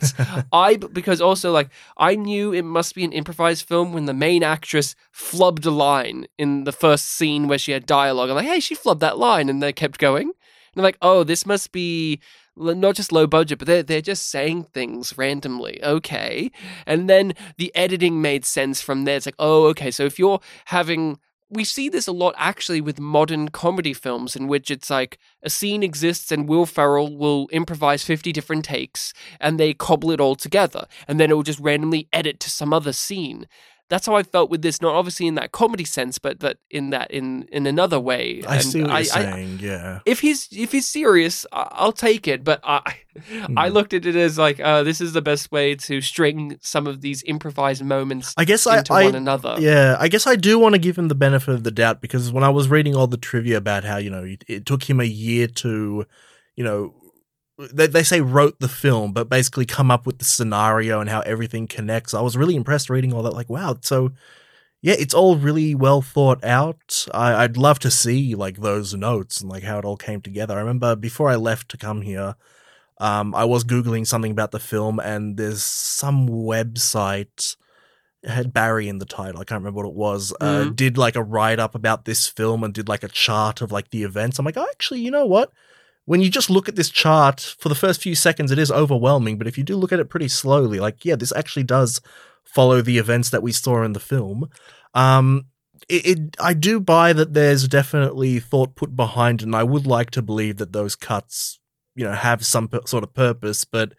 I because also like I knew it must be an improvised film when the main actress flubbed a line in the first scene where she had dialogue. I'm like, hey, she flubbed that line, and they kept going. And I'm like, oh, this must be not just low budget, but they're they're just saying things randomly. Okay, and then the editing made sense from there. It's like, oh, okay, so if you're having we see this a lot actually with modern comedy films in which it's like a scene exists and Will Ferrell will improvise 50 different takes and they cobble it all together and then it will just randomly edit to some other scene. That's how I felt with this, not obviously in that comedy sense, but but in that in in another way. I And see what you're I- saying. yeah. if he's if he's serious, I- I'll take it. But I I Hmm. looked at it as like uh, this is the best way to string some of these improvised moments I guess I, into I one another. Yeah, I guess I do want to give him the benefit of the doubt because when I was reading all the trivia about how, you know, it, it took him a year to, you know, they, they say wrote the film, but basically come up with the scenario and how everything connects. I was really impressed reading all that. Like, wow, so yeah, it's all really well thought out. I, I'd love to see like those notes and like how it all came together. I remember before I left to come here, um, I was googling something about the film, and there's some website it had Barry in the title. I can't remember what it was. Uh, Mhm. did like a write up about this film and did like a chart of like the events. I'm like, oh, actually, you know what? When you just look at this chart for the first few seconds, it is overwhelming. But if you do look at it pretty slowly, like, yeah, this actually does follow the events that we saw in the film. Um, it, it I do buy that there's definitely thought put behind, it, and I would like to believe that those cuts, you know, have some sort of purpose. But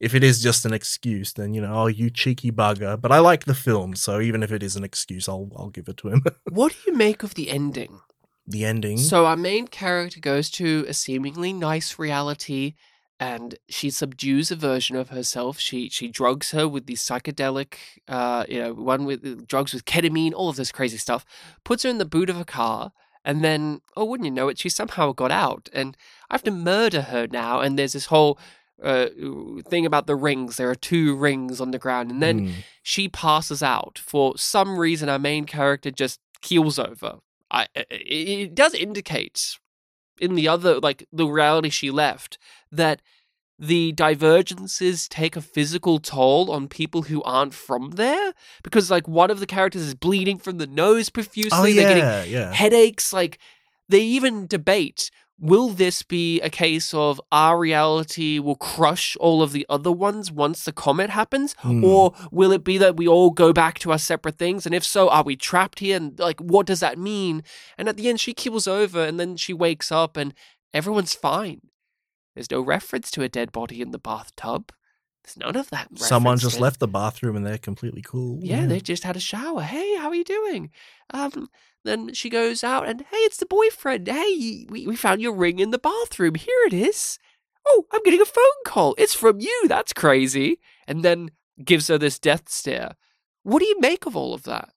if it is just an excuse, then you know, oh, you cheeky bugger. But I like the film, so even if it is an excuse, I'll I'll give it to him. What do you make of the ending? The ending. So our main character goes to a seemingly nice reality and she subdues a version of herself. She she drugs her with these psychedelic uh you know, one with uh, drugs with ketamine, all of this crazy stuff, puts her in the boot of a car, and then oh wouldn't you know it, she somehow got out. And I have to murder her now, and there's this whole uh, thing about the rings. There are two rings on the ground, and then Hmm. she passes out. For some reason, our main character just keels over. I, it, does indicate in the other, like the reality she left, that the divergences take a physical toll on people who aren't from there. Because, like, one of the characters is bleeding from the nose oh, profusely. oh They're getting yeah, yeah. headaches. Like they even debate will this be a case of our reality will crush all of the other ones once the comet happens? Hmm. or will it be that we all go back to our separate things? And if so are we trapped here? And like what does that mean? And at the end she keels over and then she wakes up and everyone's fine. There's no reference to a dead body in the bathtub there's none of that Someone just to- left the bathroom and they're completely cool. yeah, they just had a shower. Hey, how are you doing? Um, then she goes out and hey, it's the boyfriend. Hey, we, we found your ring in the bathroom. Here it is. Oh, I'm getting a phone call. It's from you. That's crazy. And then gives her this death stare. What do you make of all of that?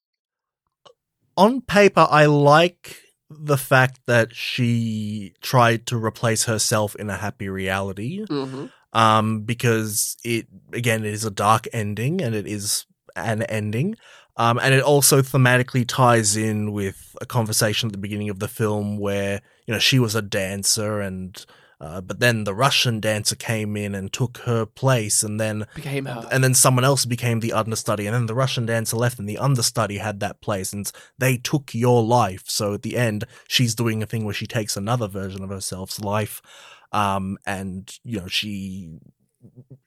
on paper, I like the fact that she tried to replace herself in a happy reality. Mm-hmm. Um, because it again, it is a dark ending and it is an ending. Um, and it also thematically ties in with a conversation at the beginning of the film where you know she was a dancer and. Uh, but then the Russian dancer came in and took her place, and then Became her. and then someone else became the understudy and then the russian dancer left and the understudy had that place and they took your life so at the end she's doing a thing where she takes another version of herself's life um and you know she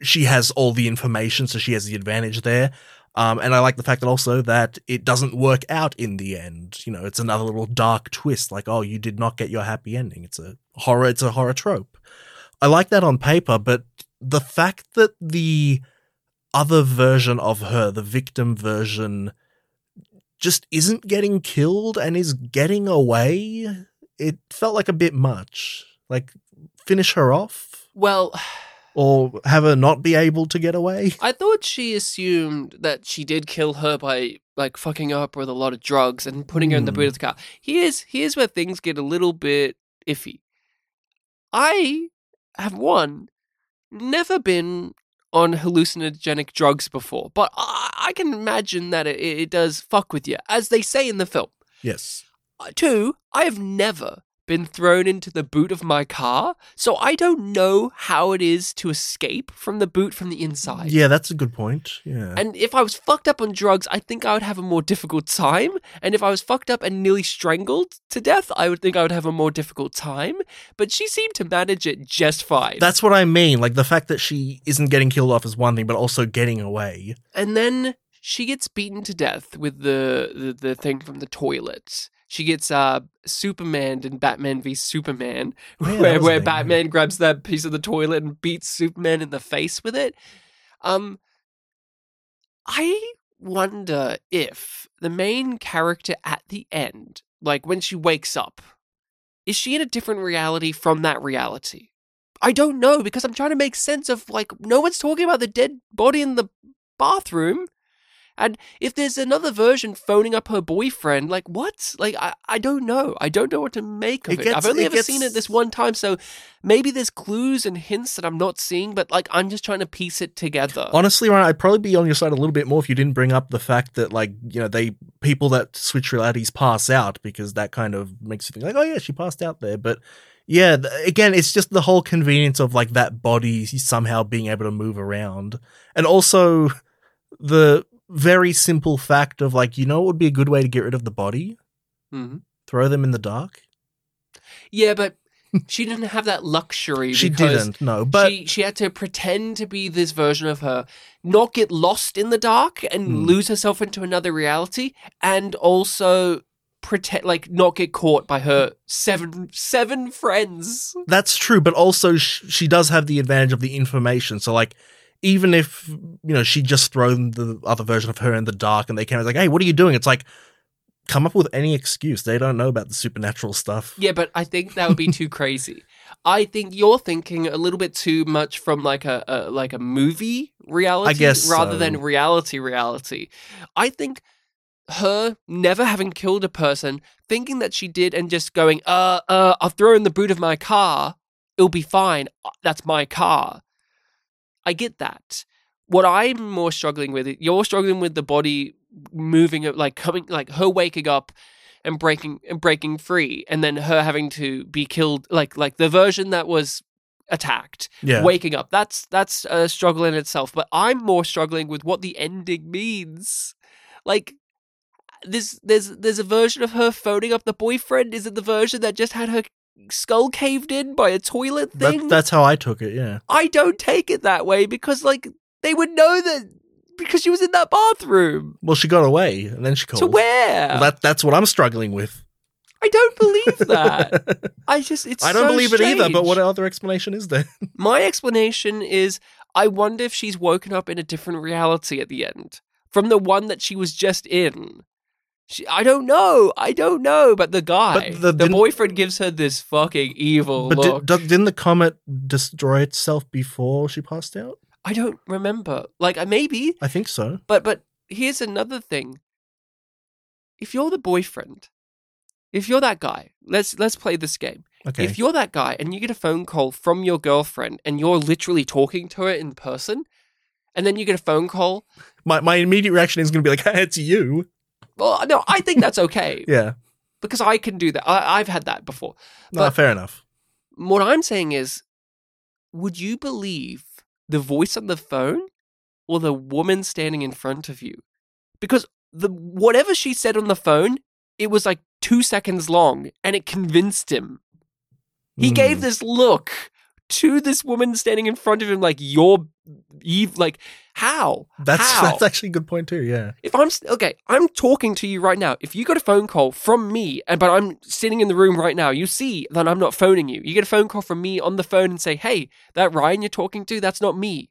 she has all the information so she has the advantage there um, and I like the fact that also that it doesn't work out in the end. You know, it's another little dark twist, like, oh, you did not get your happy ending. It's a horror, it's a horror trope. I like that on paper, but the fact that the other version of her, the victim version, just isn't getting killed and is getting away, it felt like a bit much. Like, finish her off well, or have her not be able to get away. I thought she assumed that she did kill her by like fucking up with a lot of drugs and putting her in the boot of the car. Here's here's where things get a little bit iffy. I have one never been on hallucinogenic drugs before, but I, I can imagine that it, it does fuck with you, as they say in the film. Yes. Uh, Two, I have never been thrown into the boot of my car, so I don't know how it is to escape from the boot from the inside. Yeah, that's a good point. Yeah. And if I was fucked up on drugs, I think I would have a more difficult time. And if I was fucked up and nearly strangled to death, I would think I would have a more difficult time. But she seemed to manage it just fine. That's what I mean. Like the fact that she isn't getting killed off is one thing, but also getting away. and then she gets beaten to death with the, the, the thing from the toilet. She gets uh, Superman in Batman v Superman, yeah, where, where. Batman grabs that piece of the toilet and beats Superman in the face with it. Um, I wonder if the main character at the end, like when she wakes up, is she in a different reality from that reality? I don't know because I'm trying to make sense of like no one's talking about the dead body in the bathroom. And if there's another version phoning up her boyfriend, like what? Like I, I don't know. I don't know what to make of It it. gets- I've only it ever gets- seen it this one time, so maybe there's clues and hints that I'm not seeing, but like I'm just trying to piece it together. Honestly, Ryan, I'd probably be on your side a little bit more if you didn't bring up the fact that, like, you know, they people that switch realities pass out because that kind of makes you think, like, oh yeah, she passed out there. But yeah, again, it's just the whole convenience of like that body somehow being able to move around, and also the very simple fact of like, you know, what would be a good way to get rid of the body? Mhm. Throw them in the dark. Yeah, but she didn't have that luxury. She didn't, no, but- she she had to pretend to be this version of her, not get lost in the dark and Hmm. lose herself into another reality, and also pretend like not get caught by her seven seven friends. That's true, but also sh- she does have the advantage of the information. So, like, even if you know she just thrown the other version of her in the dark, and they came, like, "Hey, what are you doing?" It's like, come up with any excuse. They don't know about the supernatural stuff. Yeah, but I think that would be too crazy. I think you're thinking a little bit too much from like a, a like a movie reality, I guess rather so. than reality reality. I think her never having killed a person, thinking that she did, and just going, uh, uh, I'll throw in the boot of my car. It'll be fine. Uh, That's my car. I get that. What I'm more struggling with, you're struggling with the body moving, like coming, like her waking up and breaking and breaking free, and then her having to be killed, like like the version that was attacked, Yeah. waking up. That's that's a struggle in itself. But I'm more struggling with what the ending means. Like this, there's there's a version of her phoning up the boyfriend. Is it the version that just had her skull caved in by a toilet thing? That, that's how I took it. Yeah. I don't take it that way because like they would know that because she was in that bathroom. Well, she got away, and then she called. To where? Well, that that's what I'm struggling with. I don't believe that. I just it's I don't so believe it either. But what other explanation is there? My explanation is I wonder if she's woken up in a different reality at the end from the one that she was just in. She, I don't know. I don't know. But the guy, But the, the- boyfriend, gives her this fucking evil But look. did, didn't the comet destroy itself before she passed out? I don't remember. Like, uh, maybe, I think so. but but here's another thing. If you're the boyfriend, if you're that guy, let's let's play this game. Okay. If you're that guy and you get a phone call from your girlfriend and you're literally talking to her in person, and then you get a phone call, my my immediate reaction is going to be like, hey, "It's you." Well, no, I think that's okay Yeah. because I can do that. I, I've had that before. No, But- fair enough. What I'm saying is, would you believe the voice on the phone or the woman standing in front of you? Because the whatever she said on the phone, it was like two seconds long, and it convinced him. He Hmm. gave this look to this woman standing in front of him, like you're, Eve. Like how? That's how? that's actually a good point too. Yeah. If I'm okay, I'm talking to you right now. If you got a phone call from me, and but I'm sitting in the room right now, you see that I'm not phoning you. You get a phone call from me on the phone and say, "Hey, that Ryan you're talking to, that's not me."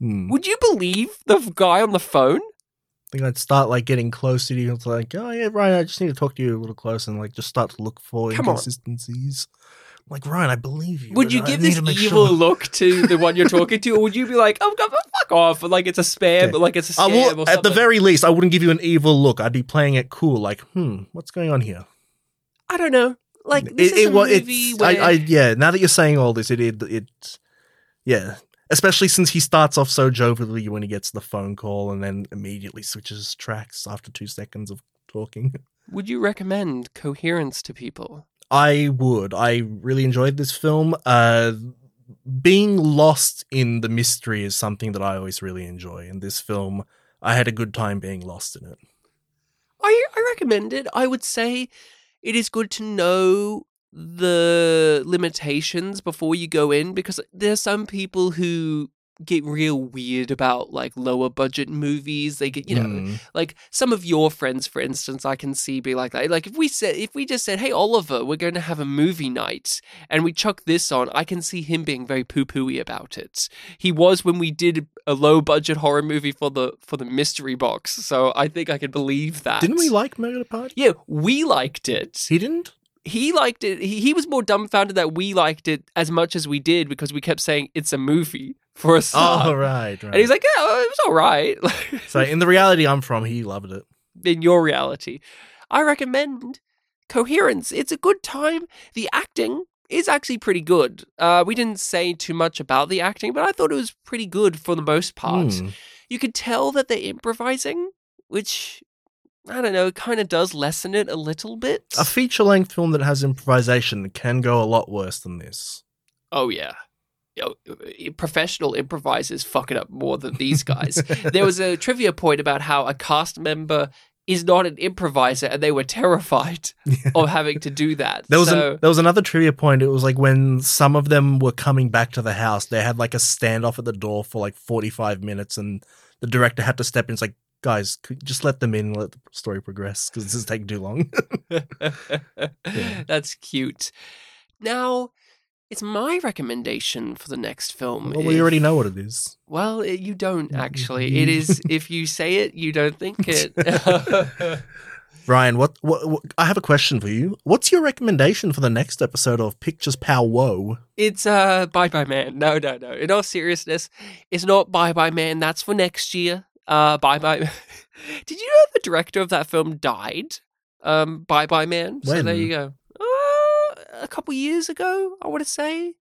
Hmm. Would you believe the guy on the phone? I think I'd start like getting closer to you. It's like, oh yeah, Ryan, I just need to talk to you a little closer and like just start to look for Come inconsistencies. I'm like Ryan, I believe you. Would you give this evil sure." look to the one you're talking to, or would you be like, "Oh, God, fuck off," like it's a spam, Okay. like it's a scam, will, at the very least, I wouldn't give you an evil look. I'd be playing it cool, like, hmm, what's going on here? I don't know. Like this it, is it, a movie where I, I, yeah. Now that you're saying all this, it, it, it, yeah. Especially since he starts off so jovially when he gets the phone call and then immediately switches tracks after two seconds of talking. would you recommend Coherence to people? I would. I really enjoyed this film. Uh, being lost in the mystery is something that I always really enjoy. In this film, I had a good time being lost in it. I, I recommend it. I would say it is good to know the limitations before you go in because there are some people who get real weird about like lower budget movies. They get, you know, Mm. like some of your friends, for instance, I can see be like that. Like if we said, if we just said, "Hey, Oliver, we're going to have a movie night," and we chuck this on, I can see him being very poo pooey about it. He was when we did a low budget horror movie for the for the mystery box, so I think I can believe that. Didn't we like Murder Party? Yeah, we liked it. He didn't. He liked it. He, he was more dumbfounded that we liked it as much as we did because we kept saying it's a movie for a start. Oh right, right. And he's like, yeah, it was all right. so in the reality I'm from, he loved it. in your reality. I recommend Coherence. It's a good time. The acting is actually pretty good. Uh, we didn't say too much about the acting, but I thought it was pretty good for the most part. Hmm. You could tell that they're improvising, which I don't know, It kind of does lessen it a little bit. A feature length film that has improvisation can go a lot worse than this. Oh yeah. Know, professional improvisers fuck it up more than these guys. there was a trivia point about how a cast member is not an improviser, and they were terrified of having to do that. There was so, an, there was another trivia point. It was like when some of them were coming back to the house, they had like a standoff at the door for like forty five minutes, and the director had to step in. It's like, guys, just let them in, and let the story progress because this is taking too long. That's cute. Now, it's my recommendation for the next film. well, we already know what it is. Well, it, you don't actually. It is if you say it, you don't think it. Ryan, what, what, what? I have a question for you. What's your recommendation for the next episode of Pictures Powwow? it's uh Bye Bye Man. No, no, no. In all seriousness, it's not Bye Bye Man. That's for next year. Uh, Bye Bye. Did you know the director of that film died? Um, Bye Bye Man. So there you go. A couple years ago, I want to say.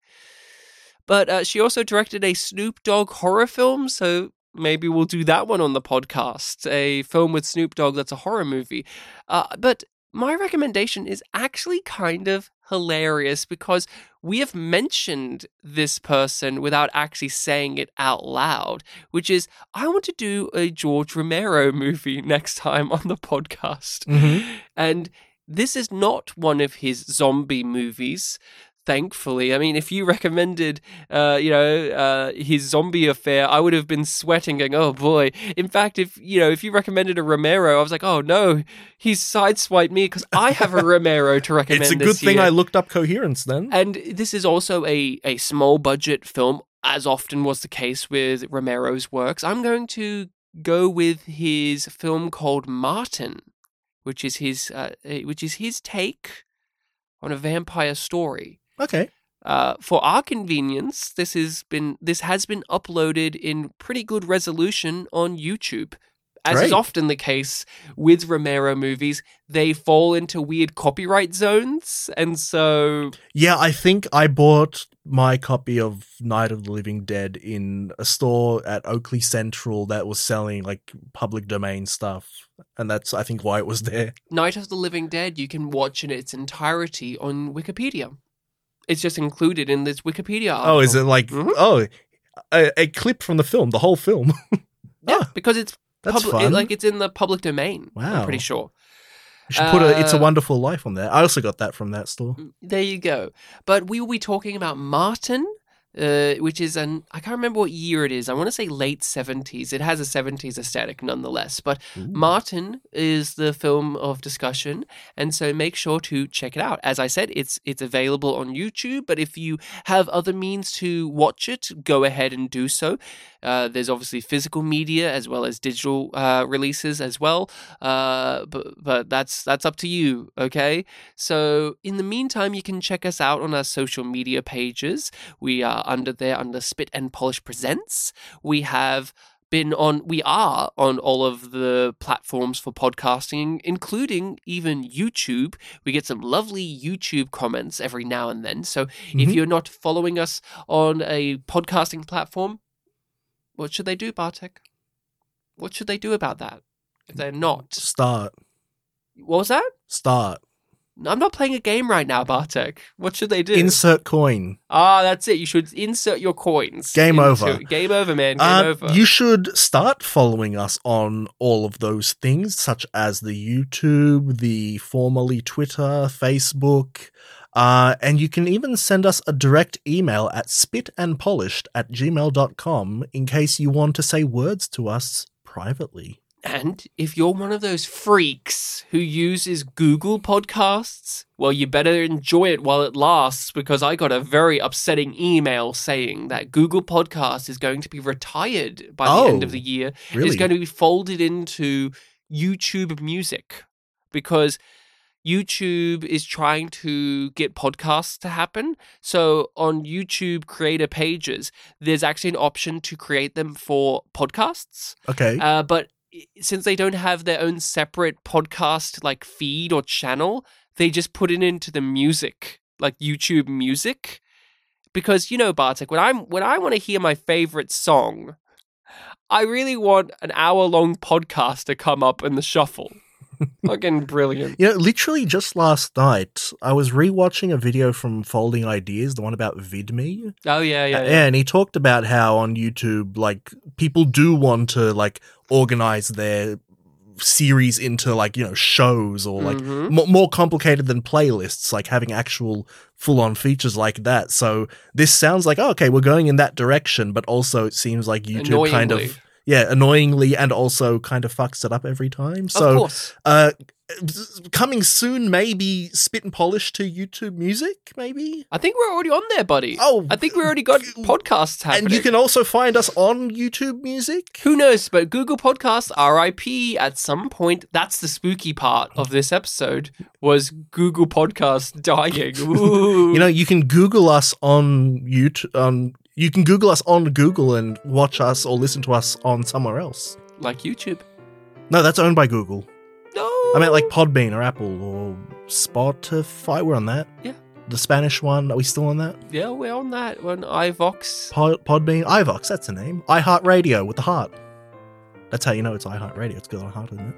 But uh, she also directed a Snoop Dogg horror film, so maybe we'll do that one on the podcast. A film with Snoop Dogg that's a horror movie. Uh, but my recommendation is actually kind of hilarious because we have mentioned this person without actually saying it out loud, which is I want to do a George Romero movie next time on the podcast. Mm-hmm. And this is not one of his zombie movies. Thankfully, I mean, if you recommended, uh, you know, uh, his zombie affair, I would have been sweating, going, "Oh boy!" In fact, if you know, if you recommended a Romero, I was like, "Oh no, he's sideswiped me because I have a Romero to recommend." It's a good thing year. I looked up coherence then. And this is also a, a small budget film, as often was the case with Romero's works. I'm going to go with his film called Martin, which is his uh, eh, which is his take on a vampire story. Okay. Uh, for our convenience, this has been this has been uploaded in pretty good resolution on YouTube. As is often the case with Romero movies, they fall into weird copyright zones, and so Yeah, I think I bought my copy of Night of the Living Dead in a store at Oakleigh Central that was selling like public domain stuff. And that's, I think, why it was there. Night of the Living Dead you can watch in its entirety on Wikipedia. It's just included in this Wikipedia article. Oh, is it like, Mhm. oh, a, a clip from the film, the whole film? Yeah, Oh, because it's that's public, fun. like it's in the public domain. Wow. I'm pretty sure. you should put a It's a uh, Wonderful Life on there. I also got that from that store. There you go. But we will be talking about Martin, uh, which is an I can't remember what year it is. I want to say late seventies. It has a seventies aesthetic nonetheless. But Martin is the film of discussion, and so make sure to check it out. As I said, it's it's available on YouTube. But if you have other means to watch it, go ahead and do so. Uh, there's obviously physical media as well as digital uh, releases as well. Uh, but but that's that's up to you. Okay. So in the meantime, you can check us out on our social media pages. We are under there under Spit and Polish Presents. We have been on we are on all of the platforms for podcasting including even YouTube we get some lovely YouTube comments every now and then so if Mhm. you're not following us on a podcasting platform what should they do Bartek what should they do about that if they're not Start. what was that Start. I'm not playing a game right now, Bartek. What should they do? Insert coin. ah, that's it. You should insert your coins. Game into- over. Game over, man. Game Uh, over. You should start following us on all of those things, such as the YouTube, the formerly Twitter, Facebook, uh, and you can even send us a direct email at spitandpolished at gmail.com in case you want to say words to us privately. And if you're one of those freaks who uses Google Podcasts, well, you better enjoy it while it lasts because I got a very upsetting email saying that Google Podcast is going to be retired by the end of Oh, the year. Really? It's going to be folded into YouTube Music because YouTube is trying to get podcasts to happen. So on YouTube creator pages, there's actually an option to create them for podcasts. okay. Uh, but since they don't have their own separate podcast like feed or channel, they just put it into the music, like YouTube music. Because you know, Bartek, when I'm when I want to hear my favorite song, I really want an hour long podcast to come up in the shuffle. Fucking brilliant. You know, literally just last night, I was rewatching a video from Folding Ideas, the one about VidMe. Oh yeah, yeah, yeah. And he talked about how on YouTube, like people do want to like organize their series into like you know shows or like Mhm. mo- more complicated than playlists, like having actual full on features like that. So this sounds like oh, okay, we're going in that direction, but also it seems like YouTube kind of yeah, annoyingly and also kind of fucks it up every time. of So course. uh coming soon maybe spit and polish to YouTube music maybe I think we're already on there, buddy. Oh, I think we already got podcasts happening. and you can also find us on YouTube music Who knows? But Google Podcasts, RIP, at some point, that's the spooky part of this episode, was Google Podcasts dying. You know you can google us on YouTube on you can google us on Google and watch us or listen to us on somewhere else like YouTube. no that's owned by Google No. I meant like Podbean or Apple or Spotify we're on that Yeah. the Spanish one are we still on that Yeah, we're on that. We're on iVoox. Pod, Podbean iVoox that's the name iHeartRadio with the heart that's how you know it's iHeartRadio it's got a heart in it